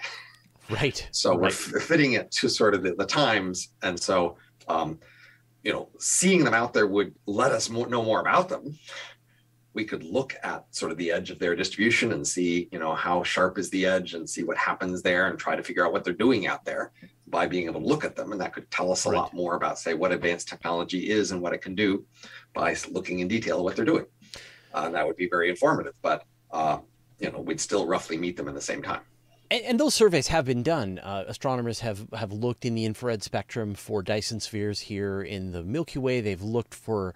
Right. So right. we're f- fitting it to sort of the, the times. And so, um, you know, seeing them out there would let us more, know more about them. We could look at sort of the edge of their distribution and see, you know, how sharp is the edge and see what happens there and try to figure out what they're doing out there by being able to look at them. And that could tell us a right. lot more about, say, what advanced technology is and what it can do by looking in detail at what they're doing. Uh, that would be very informative. But, uh, you know, we'd still roughly meet them in the same time. And, and, those surveys have been done. Uh, astronomers have, have looked in the infrared spectrum for Dyson spheres here in the Milky Way. They've looked for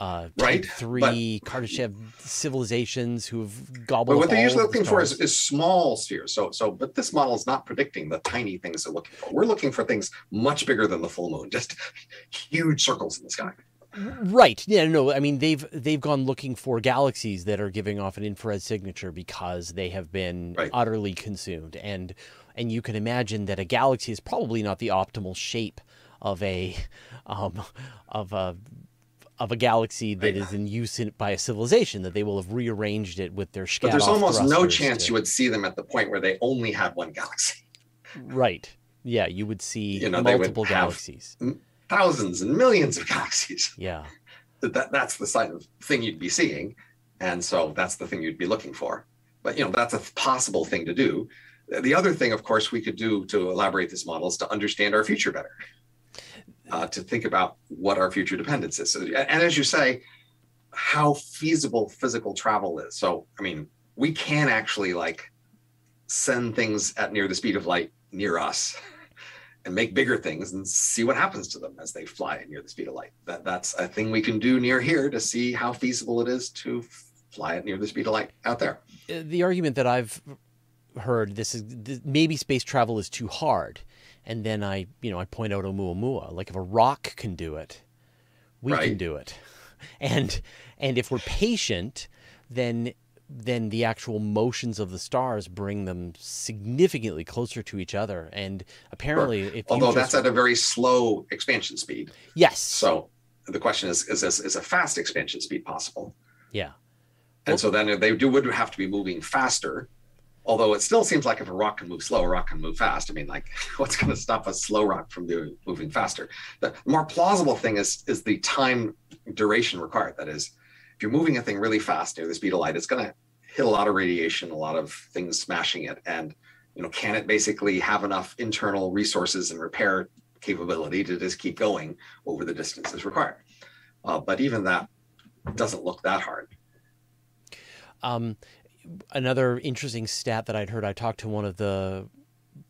uh, Right, three Kardashev civilizations who have gobbled. But what they're usually of the looking for is, is small spheres. So, so, but this model is not predicting the tiny things they're looking for. We're looking for things much bigger than the full moon, just huge circles in the sky. Right. Yeah. No. I mean, they've they've gone looking for galaxies that are giving off an infrared signature because they have been Right. utterly consumed, and and you can imagine that a galaxy is probably not the optimal shape of a um, of a of a galaxy that Right. is in use in, by a civilization that they will have rearranged it with their But there's almost no chance to- you would see them at the point where they only had one galaxy. right. Yeah, you would see You know, would multiple have- galaxies. Thousands and millions of galaxies. Yeah. That that's the side of thing you'd be seeing, and so that's the thing you'd be looking for. But you know, that's a possible thing to do. The other thing, of course, we could do to elaborate this model is to understand our future better. uh, to think about what our future dependence is. So, and as you say, how feasible physical travel is. So, I mean, we can actually like send things at near the speed of light near us and make bigger things and see what happens to them as they fly near the speed of light. That that's a thing we can do near here to see how feasible it is to fly at near the speed of light out there. Uh, the argument that I've heard this is th- maybe space travel is too hard, and then I you know I point out Oumuamua like if a rock can do it, we can do it, and and if we're patient, then then the actual motions of the stars bring them significantly closer to each other, and apparently if you Although just- that's at a very slow expansion speed. yes So the question is, is this is a fast expansion speed possible? yeah And so then they do would have to be moving faster. Although it still seems like if a rock can move slow, a rock can move fast. I mean, like, what's going to stop a slow rock from doing, moving faster? The more plausible thing is is the time duration required. That is, if you're moving a thing really fast near the speed of light, it's going to hit a lot of radiation, a lot of things smashing it, and you know, can it basically have enough internal resources and repair capability to just keep going over the distances required? Uh, but even that doesn't look that hard. Um, another interesting stat that I'd heard. I talked to one of the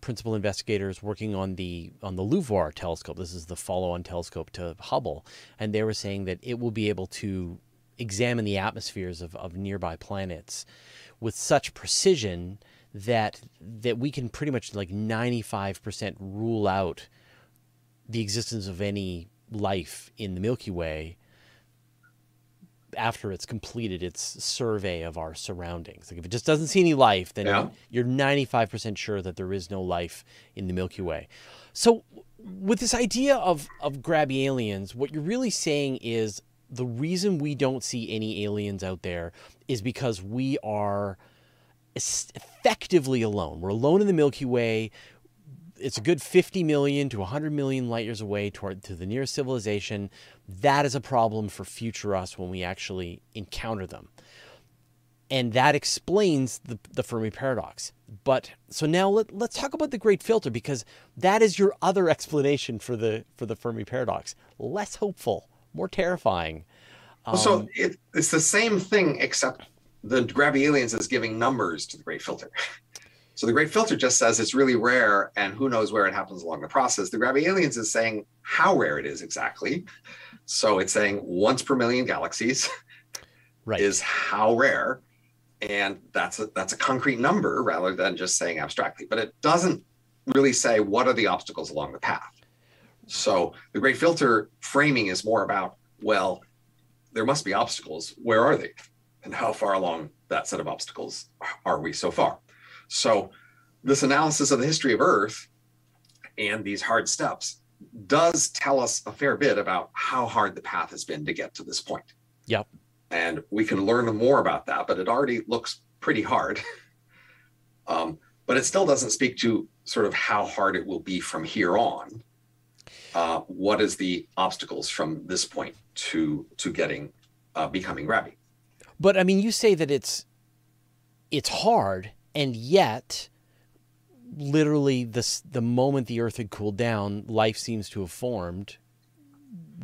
principal investigators working on the on the LUVOIR telescope. This is the follow-on telescope to Hubble, and they were saying that it will be able to examine the atmospheres of, of nearby planets with such precision that that we can pretty much like 95% rule out the existence of any life in the Milky Way after it's completed its survey of our surroundings. Like if it just doesn't see any life, then Yeah. you're 95% sure that there is no life in the Milky Way. So with this idea of of grabby aliens, what you're really saying is the reason we don't see any aliens out there is because we are effectively alone. We're alone in the Milky Way it's a good 50 million to 100 million light years away toward to the nearest civilization. That is a problem for future us when we actually encounter them. And that explains the, the Fermi paradox. But so now let, let's talk about the Great Filter because that is your other explanation for the for the Fermi paradox. Less hopeful, more terrifying. Well, so Um, it, it's the same thing, except the grabby aliens is giving numbers to the great filter. So the great filter just says it's really rare, and who knows where it happens along the process. The grabby aliens is saying how rare it is exactly. So it's saying once per million galaxies right. is how rare, and that's a that's a concrete number rather than just saying abstractly. But it doesn't really say what are the obstacles along the path. So the great filter framing is more about well, there must be obstacles. Where are they? And how far along that set of obstacles are we so far? So this analysis of the history of Earth and these hard steps does tell us a fair bit about how hard the path has been to get to this point. Yep. And we can learn more about that, but it already looks pretty hard. um, but it still doesn't speak to sort of how hard it will be from here on. Uh, what is the obstacles from this point to to getting uh, becoming grabby? But I mean, you say that it's it's hard, and yet, literally, this the moment the Earth had cooled down, life seems to have formed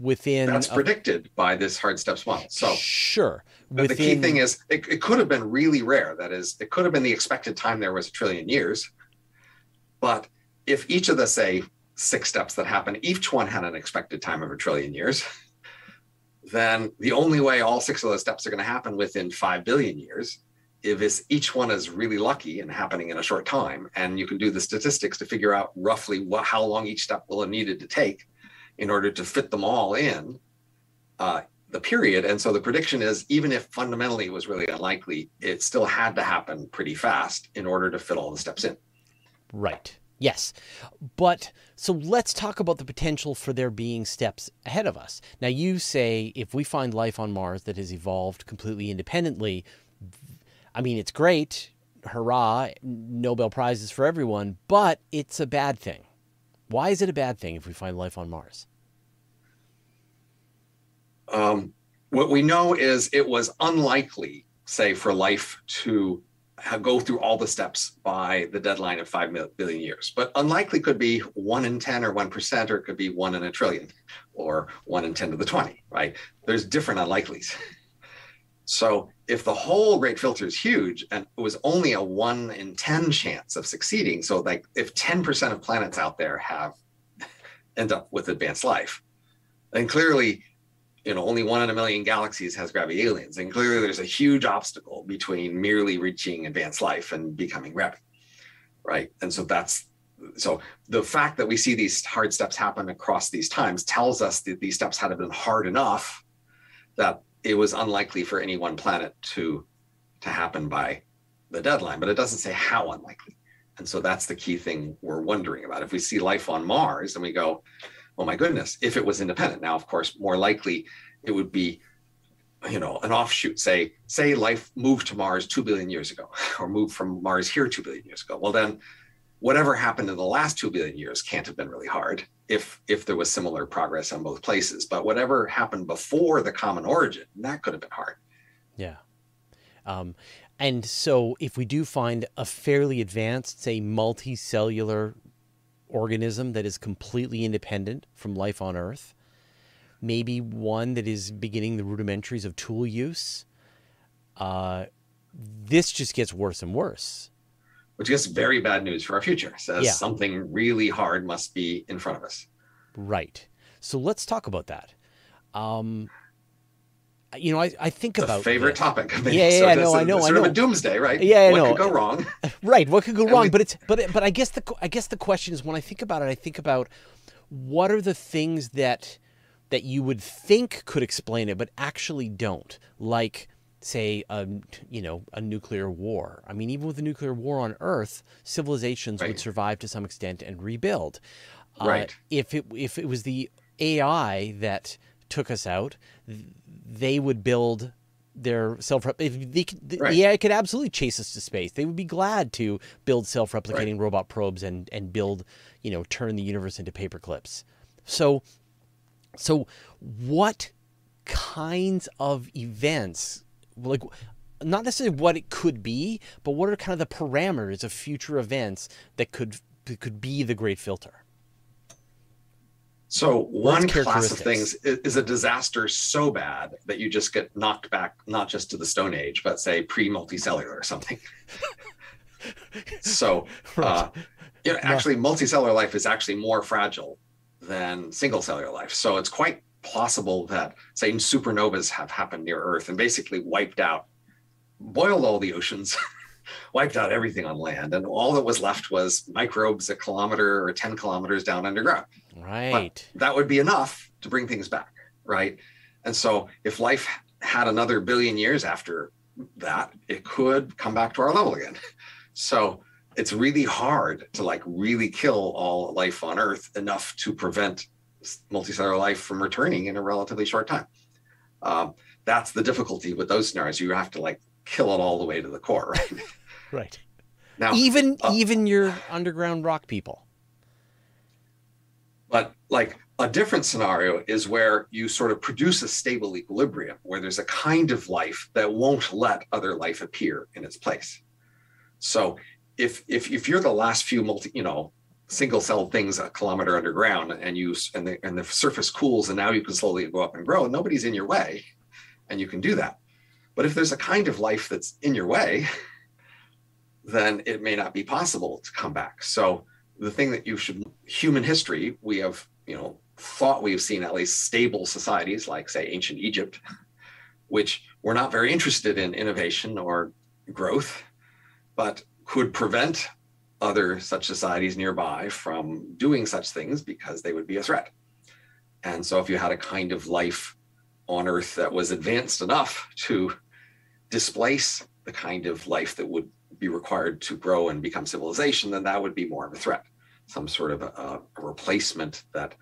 within. That's a- predicted by this hard steps model. So sure, the, the key thing is it, it could have been really rare. That is, it could have been the expected time there was a trillion years. But if each of the say six steps that happen, each one had an expected time of a trillion years, then the only way all six of those steps are going to happen within 5 billion years if each one is really lucky and happening in a short time and you can do the statistics to figure out roughly what, how long each step will have needed to take in order to fit them all in uh, the period. And so the prediction is even if fundamentally it was really unlikely it still had to happen pretty fast in order to fit all the steps in. Right Yes. But so let's talk about the potential for there being steps ahead of us. Now, you say if we find life on Mars that has evolved completely independently, I mean, it's great. Hurrah. Nobel Prizes for everyone, but it's a bad thing. Why is it a bad thing if we find life on Mars? Um, what we know is it was unlikely, say, for life to go through all the steps by the deadline of 5 billion years. But unlikely could be 1 in 10 or 1%, or it could be 1 in a trillion or 1 in 10 to the 20, right? There's different unlikelies. So if the whole great filter is huge and it was only a 1 in 10 chance of succeeding, so like if 10% of planets out there have end up with advanced life, then clearly you know only one in a million galaxies has grabby aliens. And clearly there's a huge obstacle between merely reaching advanced life and becoming grabby right? And so that's so the fact that we see these hard steps happen across these times tells us that these steps had been hard enough that it was unlikely for any one planet to to happen by the deadline but it doesn't say how unlikely. And so that's the key thing we're wondering about. If we see life on mars and we go oh my goodness, if it was independent. Now, of course, more likely it would be, you know, an offshoot. Say, say life moved to Mars two billion years ago, or moved from Mars here two billion years ago. Well, then, whatever happened in the last two billion years can't have been really hard if if there was similar progress on both places. But whatever happened before the common origin, that could have been hard. Yeah. Um, and so, if we do find a fairly advanced, say, multicellular organism that is completely independent from life on Earth, maybe one that is beginning the rudimentaries of tool use. Uh, this just gets worse and worse. Which is very bad news for our future. Says yeah. something really hard must be in front of us. Right. So let's talk about that. Um, you know, I, I think it's about favorite this. topic. I mean, yeah, yeah, so I know, I know, sort I know. of a doomsday, right? Yeah, what know. could go wrong? right, what could go wrong? We, but it's but but I guess the I guess the question is when I think about it, I think about what are the things that that you would think could explain it, but actually don't, like say a you know a nuclear war. I mean, even with a nuclear war on Earth, civilizations right. would survive to some extent and rebuild. Right. Uh, if it if it was the AI that took us out, they would build their self if they could, right. yeah it could absolutely chase us to space they would be glad to build self-replicating right. robot probes and and build you know turn the universe into paper clips so so what kinds of events like not necessarily what it could be but what are kind of the parameters of future events that could could be the great filter so one class of things is a disaster so bad that you just get knocked back, not just to the Stone Age, but say pre-multicellular or something. so, uh, you know, actually, multicellular life is actually more fragile than single cellular life. So it's quite possible that, say, supernovas have happened near Earth and basically wiped out, boiled all the oceans, wiped out everything on land, and all that was left was microbes a kilometer or 10 kilometers down underground. Right. But that would be enough to bring things back, right? And so if life had another billion years after that, it could come back to our level again. So it's really hard to like really kill all life on Earth enough to prevent multicellular life from returning in a relatively short time. Um, that's the difficulty with those scenarios. You have to like kill it all the way to the core, right? right. Now, even uh, even your underground rock people. But like a different scenario is where you sort of produce a stable equilibrium where there's a kind of life that won't let other life appear in its place. So if if if you're the last few multi, you know, single cell things a kilometer underground and you and the and the surface cools and now you can slowly go up and grow, nobody's in your way and you can do that. But if there's a kind of life that's in your way, then it may not be possible to come back. So the thing that you should human history we have you know thought we've seen at least stable societies like, say, ancient Egypt, which were not very interested in innovation or growth, but could prevent other such societies nearby from doing such things because they would be a threat. And so, if you had a kind of life on Earth that was advanced enough to displace the kind of life that would be required to grow and become civilization, then that would be more of a threat. Some sort of a, a replacement that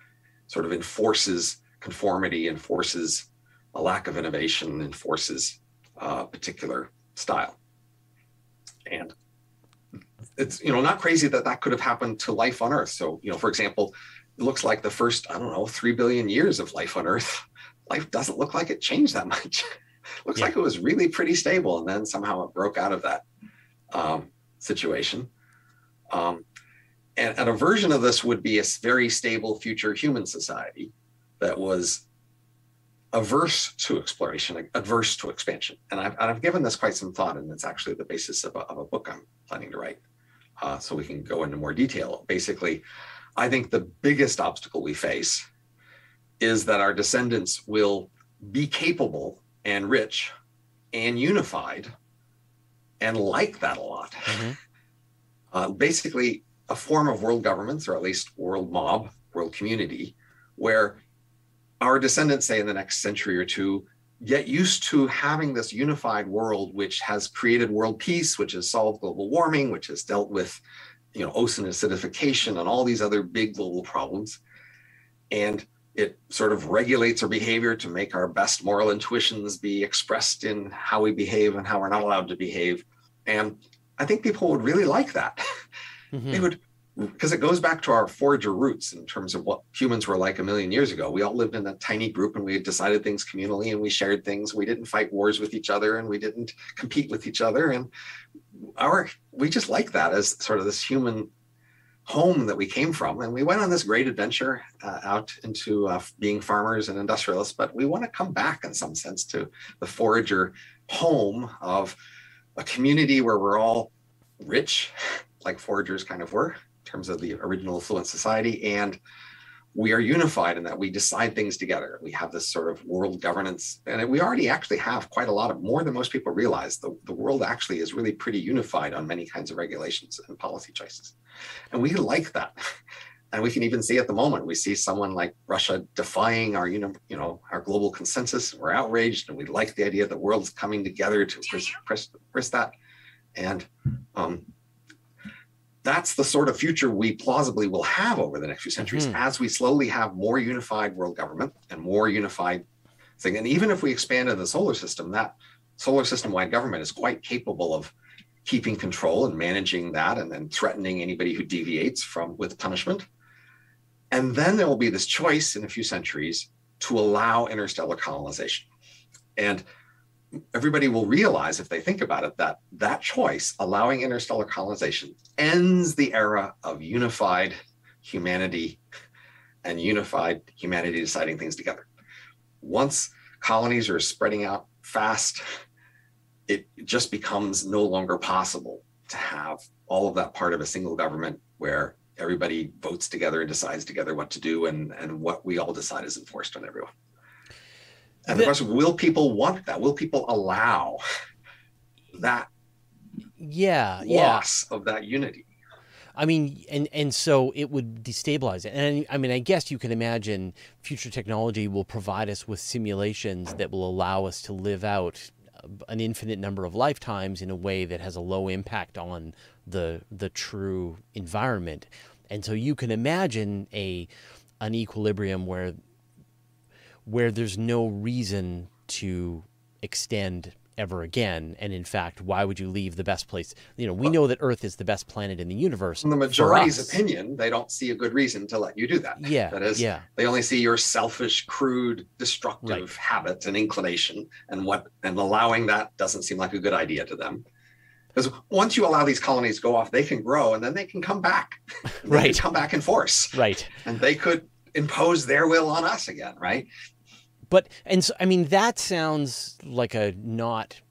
sort of enforces conformity, enforces a lack of innovation, enforces a particular style. And it's you know not crazy that that could have happened to life on Earth. So you know, for example, it looks like the first I don't know three billion years of life on Earth, life doesn't look like it changed that much. looks yeah. like it was really pretty stable, and then somehow it broke out of that um, situation. Um, and, and a version of this would be a very stable future human society that was averse to exploration, adverse to expansion. And I've, I've given this quite some thought, and it's actually the basis of a, of a book I'm planning to write. Uh, so we can go into more detail. Basically, I think the biggest obstacle we face is that our descendants will be capable and rich and unified and like that a lot. Mm-hmm. Uh, basically, a form of world governments, or at least world mob, world community, where our descendants, say in the next century or two, get used to having this unified world, which has created world peace, which has solved global warming, which has dealt with, you know, ocean acidification and all these other big global problems. And it sort of regulates our behavior to make our best moral intuitions be expressed in how we behave and how we're not allowed to behave. And I think people would really like that. Mm-hmm. They would because it goes back to our forager roots in terms of what humans were like a million years ago. We all lived in a tiny group and we decided things communally and we shared things. We didn't fight wars with each other and we didn't compete with each other. And our we just like that as sort of this human home that we came from. And we went on this great adventure uh, out into uh, being farmers and industrialists, but we want to come back in some sense to the forager home of a community where we're all rich, like foragers kind of were, in terms of the original affluent society. And we are unified in that we decide things together. We have this sort of world governance, and we already actually have quite a lot of more than most people realize. The, the world actually is really pretty unified on many kinds of regulations and policy choices. And we like that. And we can even see at the moment, we see someone like Russia defying our, you know, you know, our global consensus. We're outraged, and we like the idea that the world's coming together to press, press that. And um, that's the sort of future we plausibly will have over the next few centuries mm-hmm. as we slowly have more unified world government and more unified thing. And even if we expand into the solar system, that solar system wide government is quite capable of keeping control and managing that and then threatening anybody who deviates from with punishment. And then there will be this choice in a few centuries to allow interstellar colonization. And everybody will realize if they think about it that that choice allowing interstellar colonization ends the era of unified humanity and unified humanity deciding things together. Once colonies are spreading out fast it just becomes no longer possible to have all of that part of a single government where everybody votes together and decides together what to do and, and what we all decide is enforced on everyone and the, the question: Will people want that? Will people allow that? Yeah, loss yeah. of that unity. I mean, and and so it would destabilize it. And I mean, I guess you can imagine future technology will provide us with simulations that will allow us to live out an infinite number of lifetimes in a way that has a low impact on the the true environment. And so you can imagine a an equilibrium where where there's no reason to extend ever again. And in fact, why would you leave the best place? You know, we know that Earth is the best planet in the universe. In the majority's opinion, they don't see a good reason to let you do that. Yeah. That is, yeah. they only see your selfish, crude, destructive right. habit and inclination. And what and allowing that doesn't seem like a good idea to them. Because once you allow these colonies to go off, they can grow and then they can come back. right. come back in force. Right. And they could impose their will on us again, right? But and so I mean that sounds like a not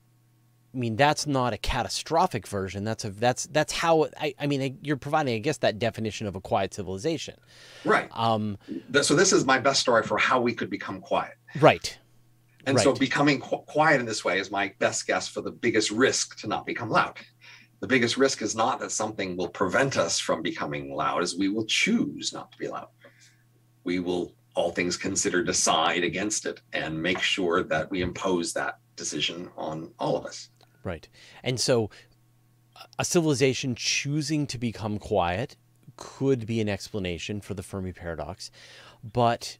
I mean, that's not a catastrophic version. That's a that's that's how I, I mean you're providing, I guess, that definition of a quiet civilization. Right. Um. So this is my best story for how we could become quiet. Right. And right. so becoming qu- quiet in this way is my best guess for the biggest risk to not become loud. The biggest risk is not that something will prevent us from becoming loud, as we will choose not to be loud. We will, all things considered, decide against it and make sure that we impose that decision on all of us. Right. And so a civilization choosing to become quiet could be an explanation for the Fermi paradox, but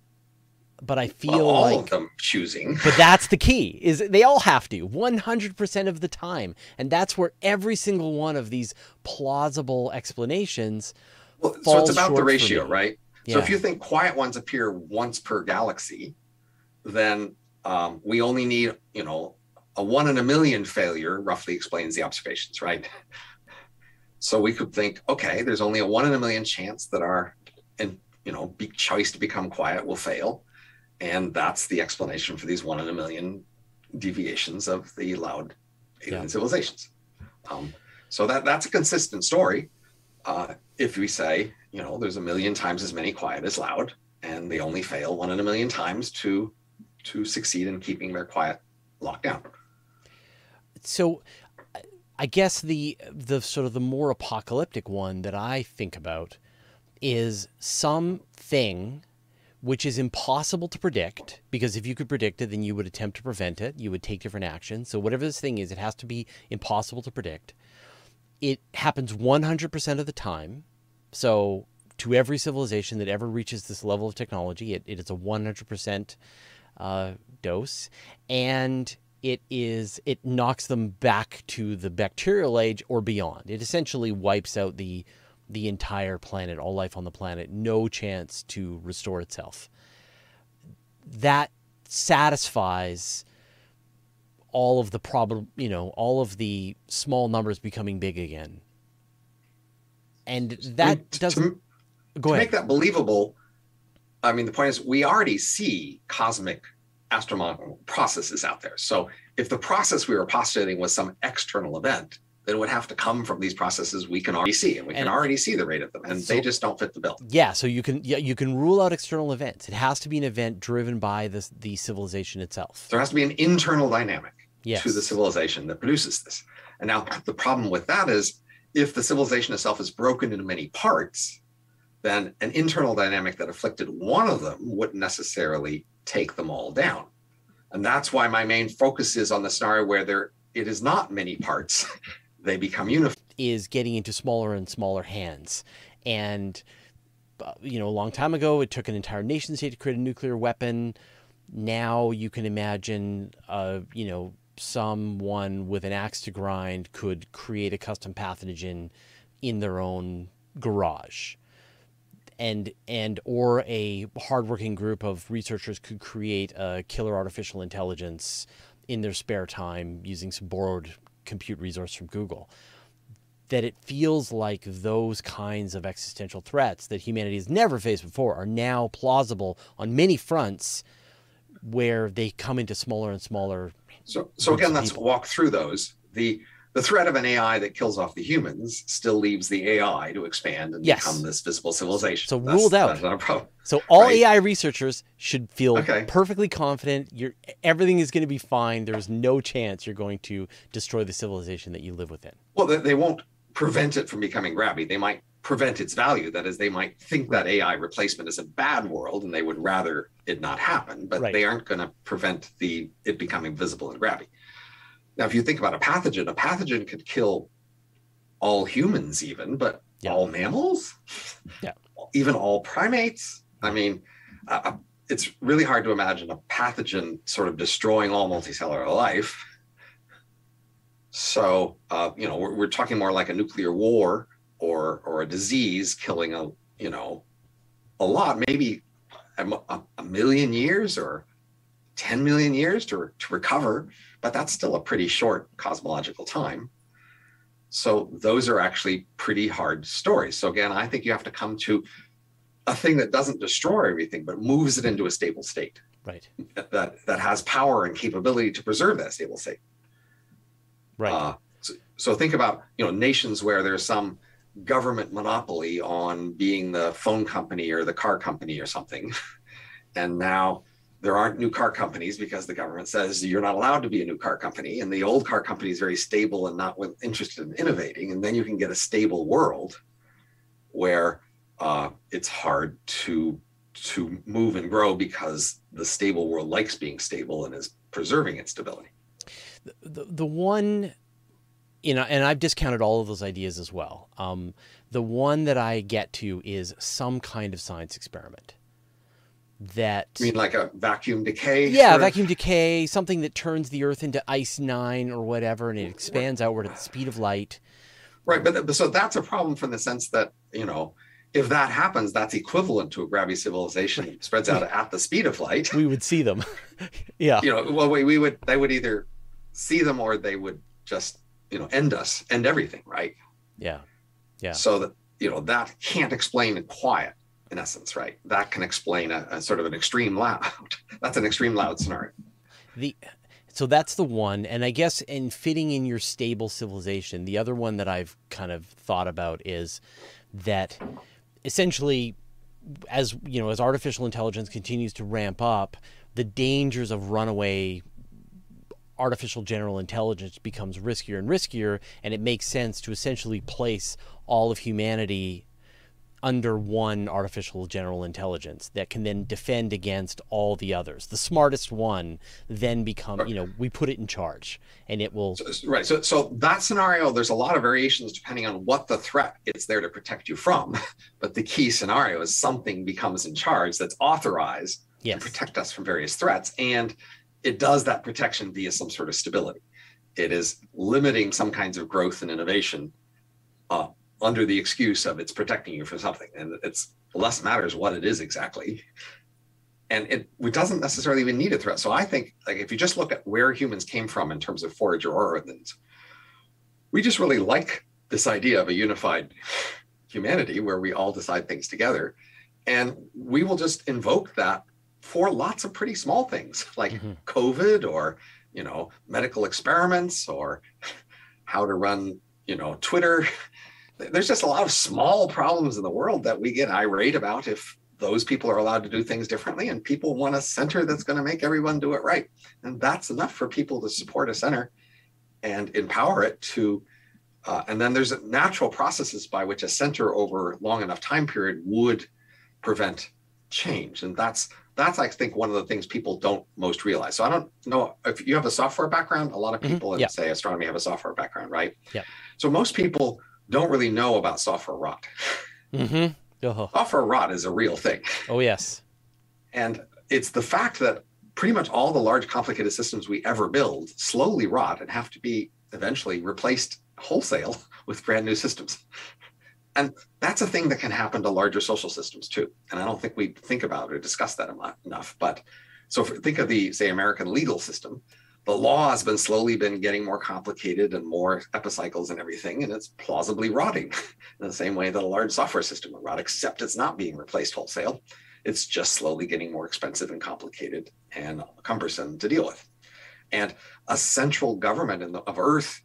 but I feel well, all like of them choosing. But that's the key is they all have to 100% of the time, and that's where every single one of these plausible explanations. Well, so it's about the ratio, right? Yeah. So if you think quiet ones appear once per galaxy, then um, we only need, you know, a one in a million failure roughly explains the observations, right? So we could think, okay, there's only a one in a million chance that our, and you know, be, choice to become quiet will fail, and that's the explanation for these one in a million deviations of the loud alien yeah. civilizations. Um, so that that's a consistent story. Uh, if we say, you know, there's a million times as many quiet as loud, and they only fail one in a million times to to succeed in keeping their quiet locked down. So I guess the the sort of the more apocalyptic one that I think about is something which is impossible to predict because if you could predict it then you would attempt to prevent it. You would take different actions. So whatever this thing is it has to be impossible to predict it happens 100% of the time so to every civilization that ever reaches this level of technology it, it is a 100% uh, dose and it is it knocks them back to the bacterial age or beyond. It essentially wipes out the the entire planet, all life on the planet, no chance to restore itself. That satisfies all of the problem, you know, all of the small numbers becoming big again. And that doesn't to, go to ahead. make that believable. I mean, the point is we already see cosmic astronomical processes out there. So if the process we were postulating was some external event, then it would have to come from these processes we can already see, and we and, can already see the rate of them, and so, they just don't fit the bill. Yeah, so you can yeah, you can rule out external events. It has to be an event driven by the the civilization itself. There has to be an internal dynamic yes. to the civilization that produces this. And now the problem with that is if the civilization itself is broken into many parts, then an internal dynamic that afflicted one of them wouldn't necessarily take them all down. And that's why my main focus is on the scenario where there it is not many parts. they become unified. Is getting into smaller and smaller hands. And uh, you know, a long time ago it took an entire nation state to create a nuclear weapon. Now you can imagine uh, you know, someone with an axe to grind could create a custom pathogen in their own garage and and or a hardworking group of researchers could create a killer artificial intelligence in their spare time using some borrowed compute resource from Google. That it feels like those kinds of existential threats that humanity has never faced before are now plausible on many fronts where they come into smaller and smaller. So, so again, let's walk through those. The the threat of an AI that kills off the humans still leaves the AI to expand and yes. become this visible civilization. So that's, ruled out. So all right? AI researchers should feel okay. perfectly confident. You're everything is going to be fine. There's no chance you're going to destroy the civilization that you live within. Well, they won't prevent it from becoming grabby. They might prevent its value. That is, they might think that AI replacement is a bad world, and they would rather it not happen. But right. they aren't going to prevent the it becoming visible and grabby. Now, if you think about a pathogen, a pathogen could kill all humans, even, but yeah. all mammals, yeah, even all primates. I mean, uh, uh, it's really hard to imagine a pathogen sort of destroying all multicellular life. So, uh, you know, we're, we're talking more like a nuclear war or or a disease killing a you know a lot, maybe a, a million years or 10 million years to, to recover but that's still a pretty short cosmological time. So those are actually pretty hard stories. So again, I think you have to come to a thing that doesn't destroy everything, but moves it into a stable state. Right. That that has power and capability to preserve that stable state. Right. Uh, so, so think about you know nations where there's some government monopoly on being the phone company or the car company or something, and now there aren't new car companies because the government says you're not allowed to be a new car company, and the old car company is very stable and not interested in innovating, and then you can get a stable world where uh, it's hard to to move and grow because the stable world likes being stable and is preserving its stability. The, the, the one, you know, and I've discounted all of those ideas as well. Um, the one that I get to is some kind of science experiment. That You mean like a vacuum decay? yeah, sort of? vacuum decay, something that turns the Earth into ice nine or whatever, and it expands outward at the speed of light. Right, but, but so that's a problem from the sense that you know if that happens, that's equivalent to a grabby civilization that spreads out at the speed of light. We would see them. yeah. You know, well, we, we would they would either see them or they would just you know end us, end everything, right? Yeah. Yeah. So that you know that can't explain quiet in essence, right? That can explain a, a sort of an extreme loud. that's an extreme loud scenario. The so that's the one, and I guess in fitting in your stable civilization, the other one that I've kind of thought about is that essentially, as you know, as artificial intelligence continues to ramp up, the dangers of runaway artificial general intelligence becomes riskier and riskier, and it makes sense to essentially place all of humanity under one artificial general intelligence that can then defend against all the others. The smartest one then become, you know, we put it in charge and it will So- right. So, so that scenario, there's a lot of variations depending on what the threat it's there to protect you from. But the key scenario is something becomes in charge that's authorized yes. to protect us from various threats. And it does that protection via some sort of stability. It is limiting some kinds of growth and innovation uh, under the excuse of it's protecting you from something. And it's less matters what it is exactly. And it, it doesn't necessarily even need a threat. So I think like if you just look at where humans came from in terms of forager origins, we just really like this idea of a unified humanity where we all decide things together. And we will just invoke that for lots of pretty small things like Mhm. COVID or, you know, medical experiments or how to run, you know, Twitter. There's just a lot of small problems in the world that we get irate about if those people are allowed to do things differently and people want a center that's going to make everyone do it right. And that's enough for people to support a center and empower it to uh, and then there's natural processes by which a center over long enough time period would prevent change and that's that's i think one of the things people don't most realize so i don't know if you have a software background a lot of Mhm, people in yeah. say astronomy have a software background right Yeah. so most people don't really know about software rot Mm-hmm. Oh, software rot is a real thing oh yes. and it's the fact that pretty much all the large complicated systems we ever build slowly rot and have to be eventually replaced wholesale with brand new systems. And that's a thing that can happen to larger social systems too. And I don't think we think about or discuss that enough. But so think of the, say, American legal system. The law has been slowly been getting more complicated and more epicycles and everything, and it's plausibly rotting in the same way that a large software system would rot, except it's not being replaced wholesale it's just slowly getting more expensive and complicated and cumbersome to deal with. And a central government the, of Earth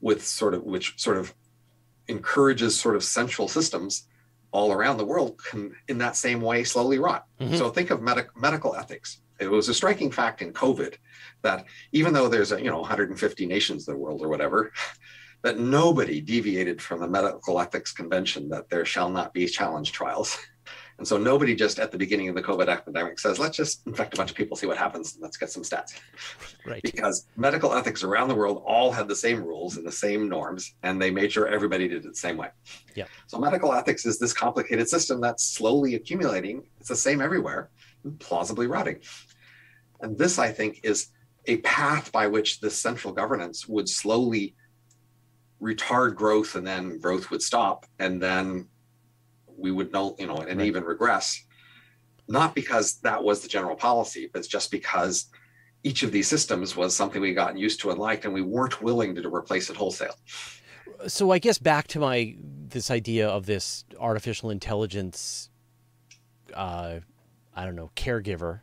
with sort of which sort of encourages sort of central systems all around the world can in that same way slowly rot. Mhm. So think of medic, medical ethics. It was a striking fact in COVID that even though there's a you know 150 nations in the world or whatever, that nobody deviated from the medical ethics convention that there shall not be challenge trials. And so nobody just at the beginning of the COVID epidemic says, let's just infect a bunch of people, see what happens, and let's get some stats. Right. Because medical ethics around the world all had the same rules and the same norms, and they made sure everybody did it the same way. Yeah. So medical ethics is this complicated system that's slowly accumulating. It's the same everywhere, and plausibly rotting. And this, I think, is a path by which the central governance would slowly retard growth and then growth would stop and then we would know you know and Right. even regress not because that was the general policy but just because each of these systems was something we gotten used to and liked and we weren't willing to replace it wholesale so I guess back to my this idea of this artificial intelligence uh, I don't know caregiver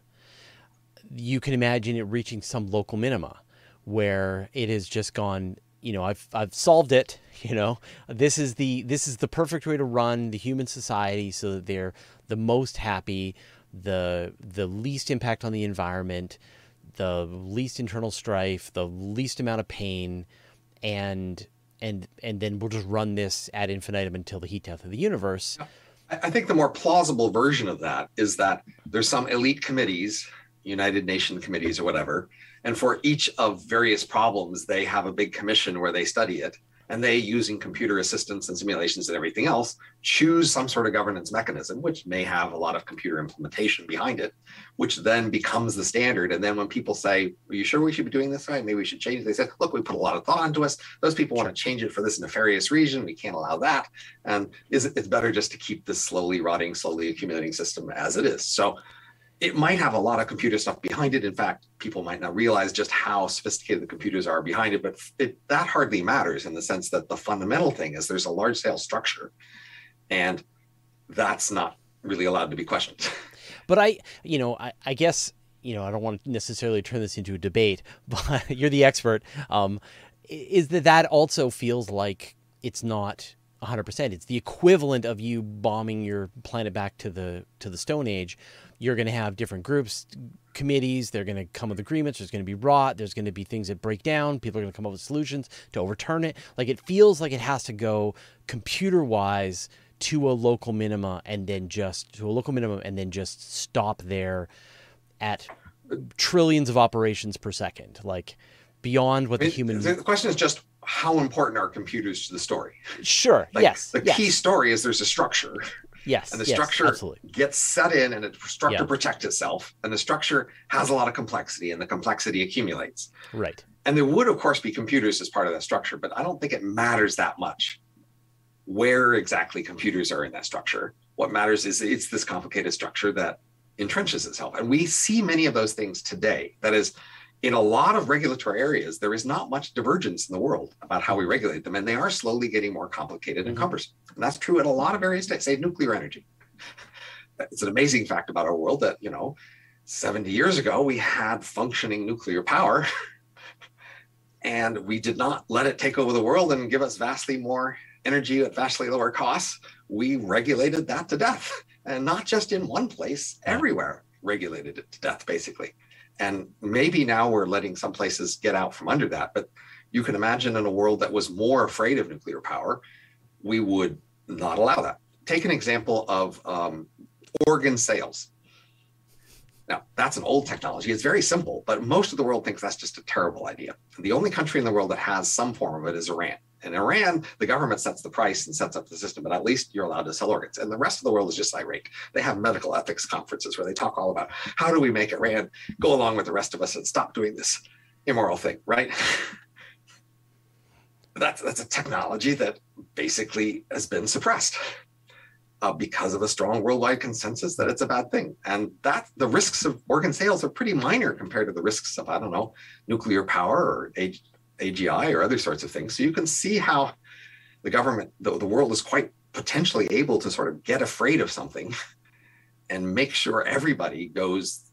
you can imagine it reaching some local minima where it has just gone you know I've I've solved it. You know this is the this is the perfect way to run the human society so that they're the most happy, the the least impact on the environment, the least internal strife, the least amount of pain, and and and then we'll just run this ad infinitum until the heat death of the universe. I think the more plausible version of that is that there's some elite committees, United Nation committees or whatever, and for each of various problems, they have a big commission where they study it. And they, using computer assistance and simulations and everything else, choose some sort of governance mechanism, which may have a lot of computer implementation behind it, which then becomes the standard. And then when people say, Are you sure we should be doing this right? Maybe we should change. They said, Look, we put a lot of thought into us. Those people want to change it for this nefarious reason. We can't allow that. And is it, it's better just to keep this slowly rotting, slowly accumulating system as it is. So it might have a lot of computer stuff behind it. In fact, people might not realize just how sophisticated the computers are behind it, but it, that hardly matters in the sense that the fundamental thing is there's a large scale structure, and that's not really allowed to be questioned. But I, you know, I, I guess you know I don't want to necessarily turn this into a debate, but you're the expert. Um, is that that also feels like it's not 100%. It's the equivalent of you bombing your planet back to the to the Stone Age you're going to have different groups, committees. They're going to come with agreements. There's going to be rot. There's going to be things that break down. People are going to come up with solutions to overturn it. Like it feels like it has to go computer wise to a local minima and then just to a local minimum and then just stop there at trillions of operations per second. Like beyond what the human. The question is just how important are computers to the story? Sure. Like, yes. The yes. key story is there's a structure. Yes. And the yes, structure absolutely. gets set in and the structure Yeah. protects itself. And the structure has a lot of complexity and the complexity accumulates. Right. And there would, of course, be computers as part of that structure, but I don't think it matters that much where exactly computers are in that structure. What matters is it's this complicated structure that entrenches itself. And we see many of those things today. That is, in a lot of regulatory areas, there is not much divergence in the world about how we regulate them, and they are slowly getting more complicated and Mhm. cumbersome. And that's true in a lot of areas today, say nuclear energy. It's an amazing fact about our world that, you know, 70 years ago, we had functioning nuclear power, and we did not let it take over the world and give us vastly more energy at vastly lower costs. We regulated that to death, and not just in one place, everywhere regulated it to death, basically. And maybe now we're letting some places get out from under that. But you can imagine in a world that was more afraid of nuclear power, we would not allow that. Take an example of um, organ sales. Now, that's an old technology. It's very simple, but most of the world thinks that's just a terrible idea. The only country in the world that has some form of it is Iran. In Iran, the government sets the price and sets up the system, but at least you're allowed to sell organs. And the rest of the world is just irate. They have medical ethics conferences where they talk all about how do we make Iran go along with the rest of us and stop doing this immoral thing, right? that's that's a technology that basically has been suppressed uh, because of a strong worldwide consensus that it's a bad thing. And that the risks of organ sales are pretty minor compared to the risks of I don't know nuclear power or AGI or other sorts of things. So you can see how the government, the, the world is quite potentially able to sort of get afraid of something and make sure everybody goes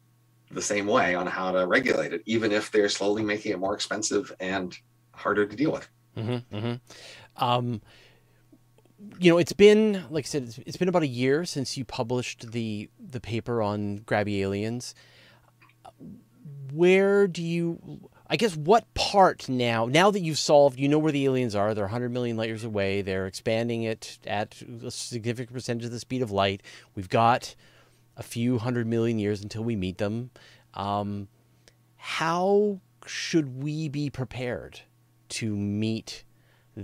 the same way on how to regulate it, even if they're slowly making it more expensive and harder to deal with. Mm-hmm, mm-hmm. Um, you know, it's been like I said, it's, it's been about a year since you published the the paper on grabby aliens. Where do you? I guess what part now? Now that you've solved, you know where the aliens are. They're 100 million light years away. They're expanding it at a significant percentage of the speed of light. We've got a few hundred million years until we meet them. Um, how should we be prepared to meet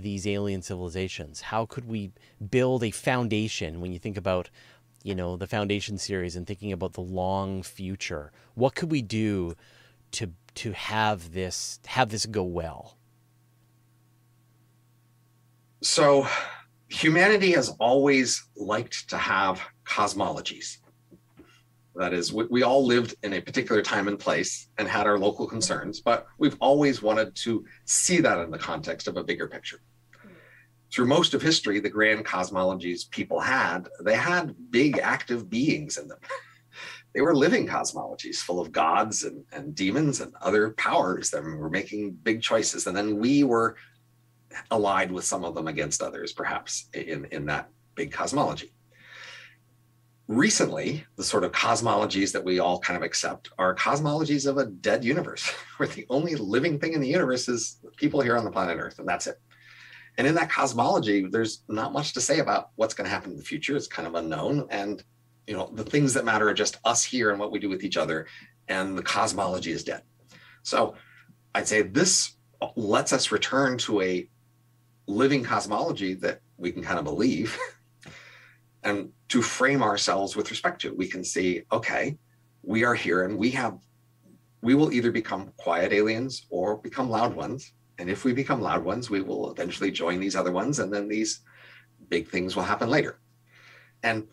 these alien civilizations? How could we build a foundation when you think about, you know, the foundation series and thinking about the long future? What could we do to to have this have this go well? So, humanity has always liked to have cosmologies. That is, we, we all lived in a particular time and place and had our local concerns, but we've always wanted to see that in the context of a bigger picture. Through most of history, the grand cosmologies people had, they had big active beings in them. They were living cosmologies full of gods and, and demons and other powers that were making big choices. And then we were allied with some of them against others, perhaps in, in that big cosmology. Recently, the sort of cosmologies that we all kind of accept are cosmologies of a dead universe, where the only living thing in the universe is people here on the planet Earth, and that's it. And in that cosmology, there's not much to say about what's going to happen in the future. It's kind of unknown. And you know, the things that matter are just us here and what we do with each other, and the cosmology is dead. So I'd say this lets us return to a living cosmology that we can kind of believe and to frame ourselves with respect to. it. We can see, okay, we are here and we have, we will either become quiet aliens or become loud ones. And if we become loud ones, we will eventually join these other ones, and then these big things will happen later. And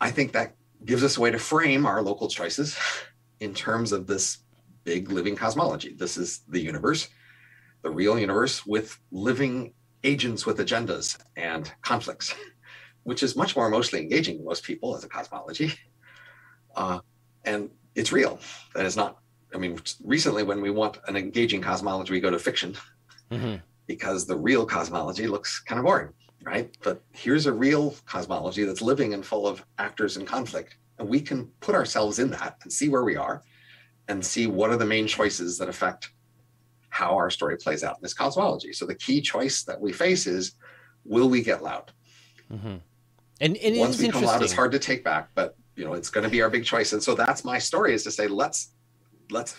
I think that gives us a way to frame our local choices in terms of this big living cosmology. This is the universe, the real universe with living agents with agendas and conflicts, which is much more emotionally engaging to most people as a cosmology. Uh, and it's real. That is not, I mean, recently when we want an engaging cosmology, we go to fiction mm-hmm. because the real cosmology looks kind of boring, right? But here's a real cosmology that's living and full of actors and conflict. And we can put ourselves in that and see where we are and see what are the main choices that affect how our story plays out in this cosmology. So the key choice that we face is, will we get loud? Mm-hmm. And, and once we come out, it's hard to take back, but you know it's going to be our big choice. And so that's my story: is to say, let's let's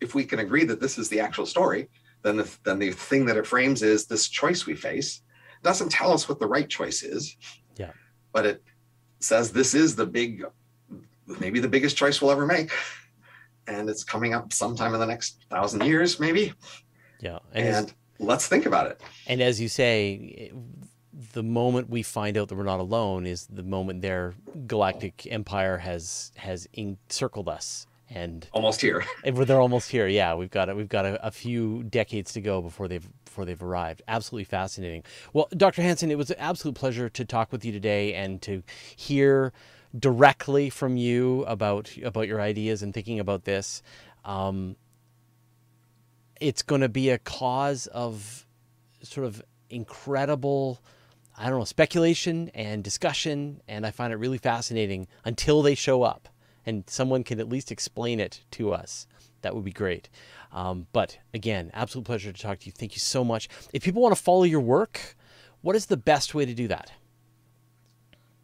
if we can agree that this is the actual story, then the then the thing that it frames is this choice we face. It doesn't tell us what the right choice is. Yeah. But it says this is the big, maybe the biggest choice we'll ever make and it's coming up sometime in the next thousand years, maybe. Yeah, and, and let's think about it. And as you say, the moment we find out that we're not alone is the moment their galactic empire has has encircled us and almost here. they're almost here. Yeah, we've got we've got a, a, few decades to go before they've before they've arrived. Absolutely fascinating. Well, Dr. Hanson, it was an absolute pleasure to talk with you today and to hear directly from you about about your ideas and thinking about this. Um, it's going to be a cause of sort of incredible, I don't know, speculation and discussion, and I find it really fascinating until they show up and someone can at least explain it to us. That would be great. Um, but again, absolute pleasure to talk to you. Thank you so much. If people want to follow your work, what is the best way to do that?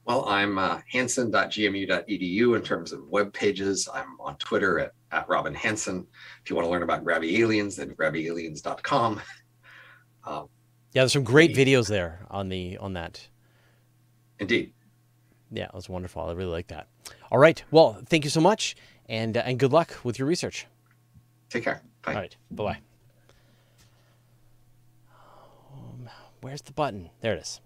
Well, I'm uh, hanson.gmu.edu in terms of web pages. I'm on Twitter at, at Robin Hanson. If you want to learn about grabby aliens, then grabbyaliens.com. Um, yeah, there's some great videos there on the on that. Indeed. Yeah, it was wonderful. I really like that. All right. Well, thank you so much, and uh, and good luck with your research. Take care. Bye. All right. Bye bye. Um, where's the button? There it is.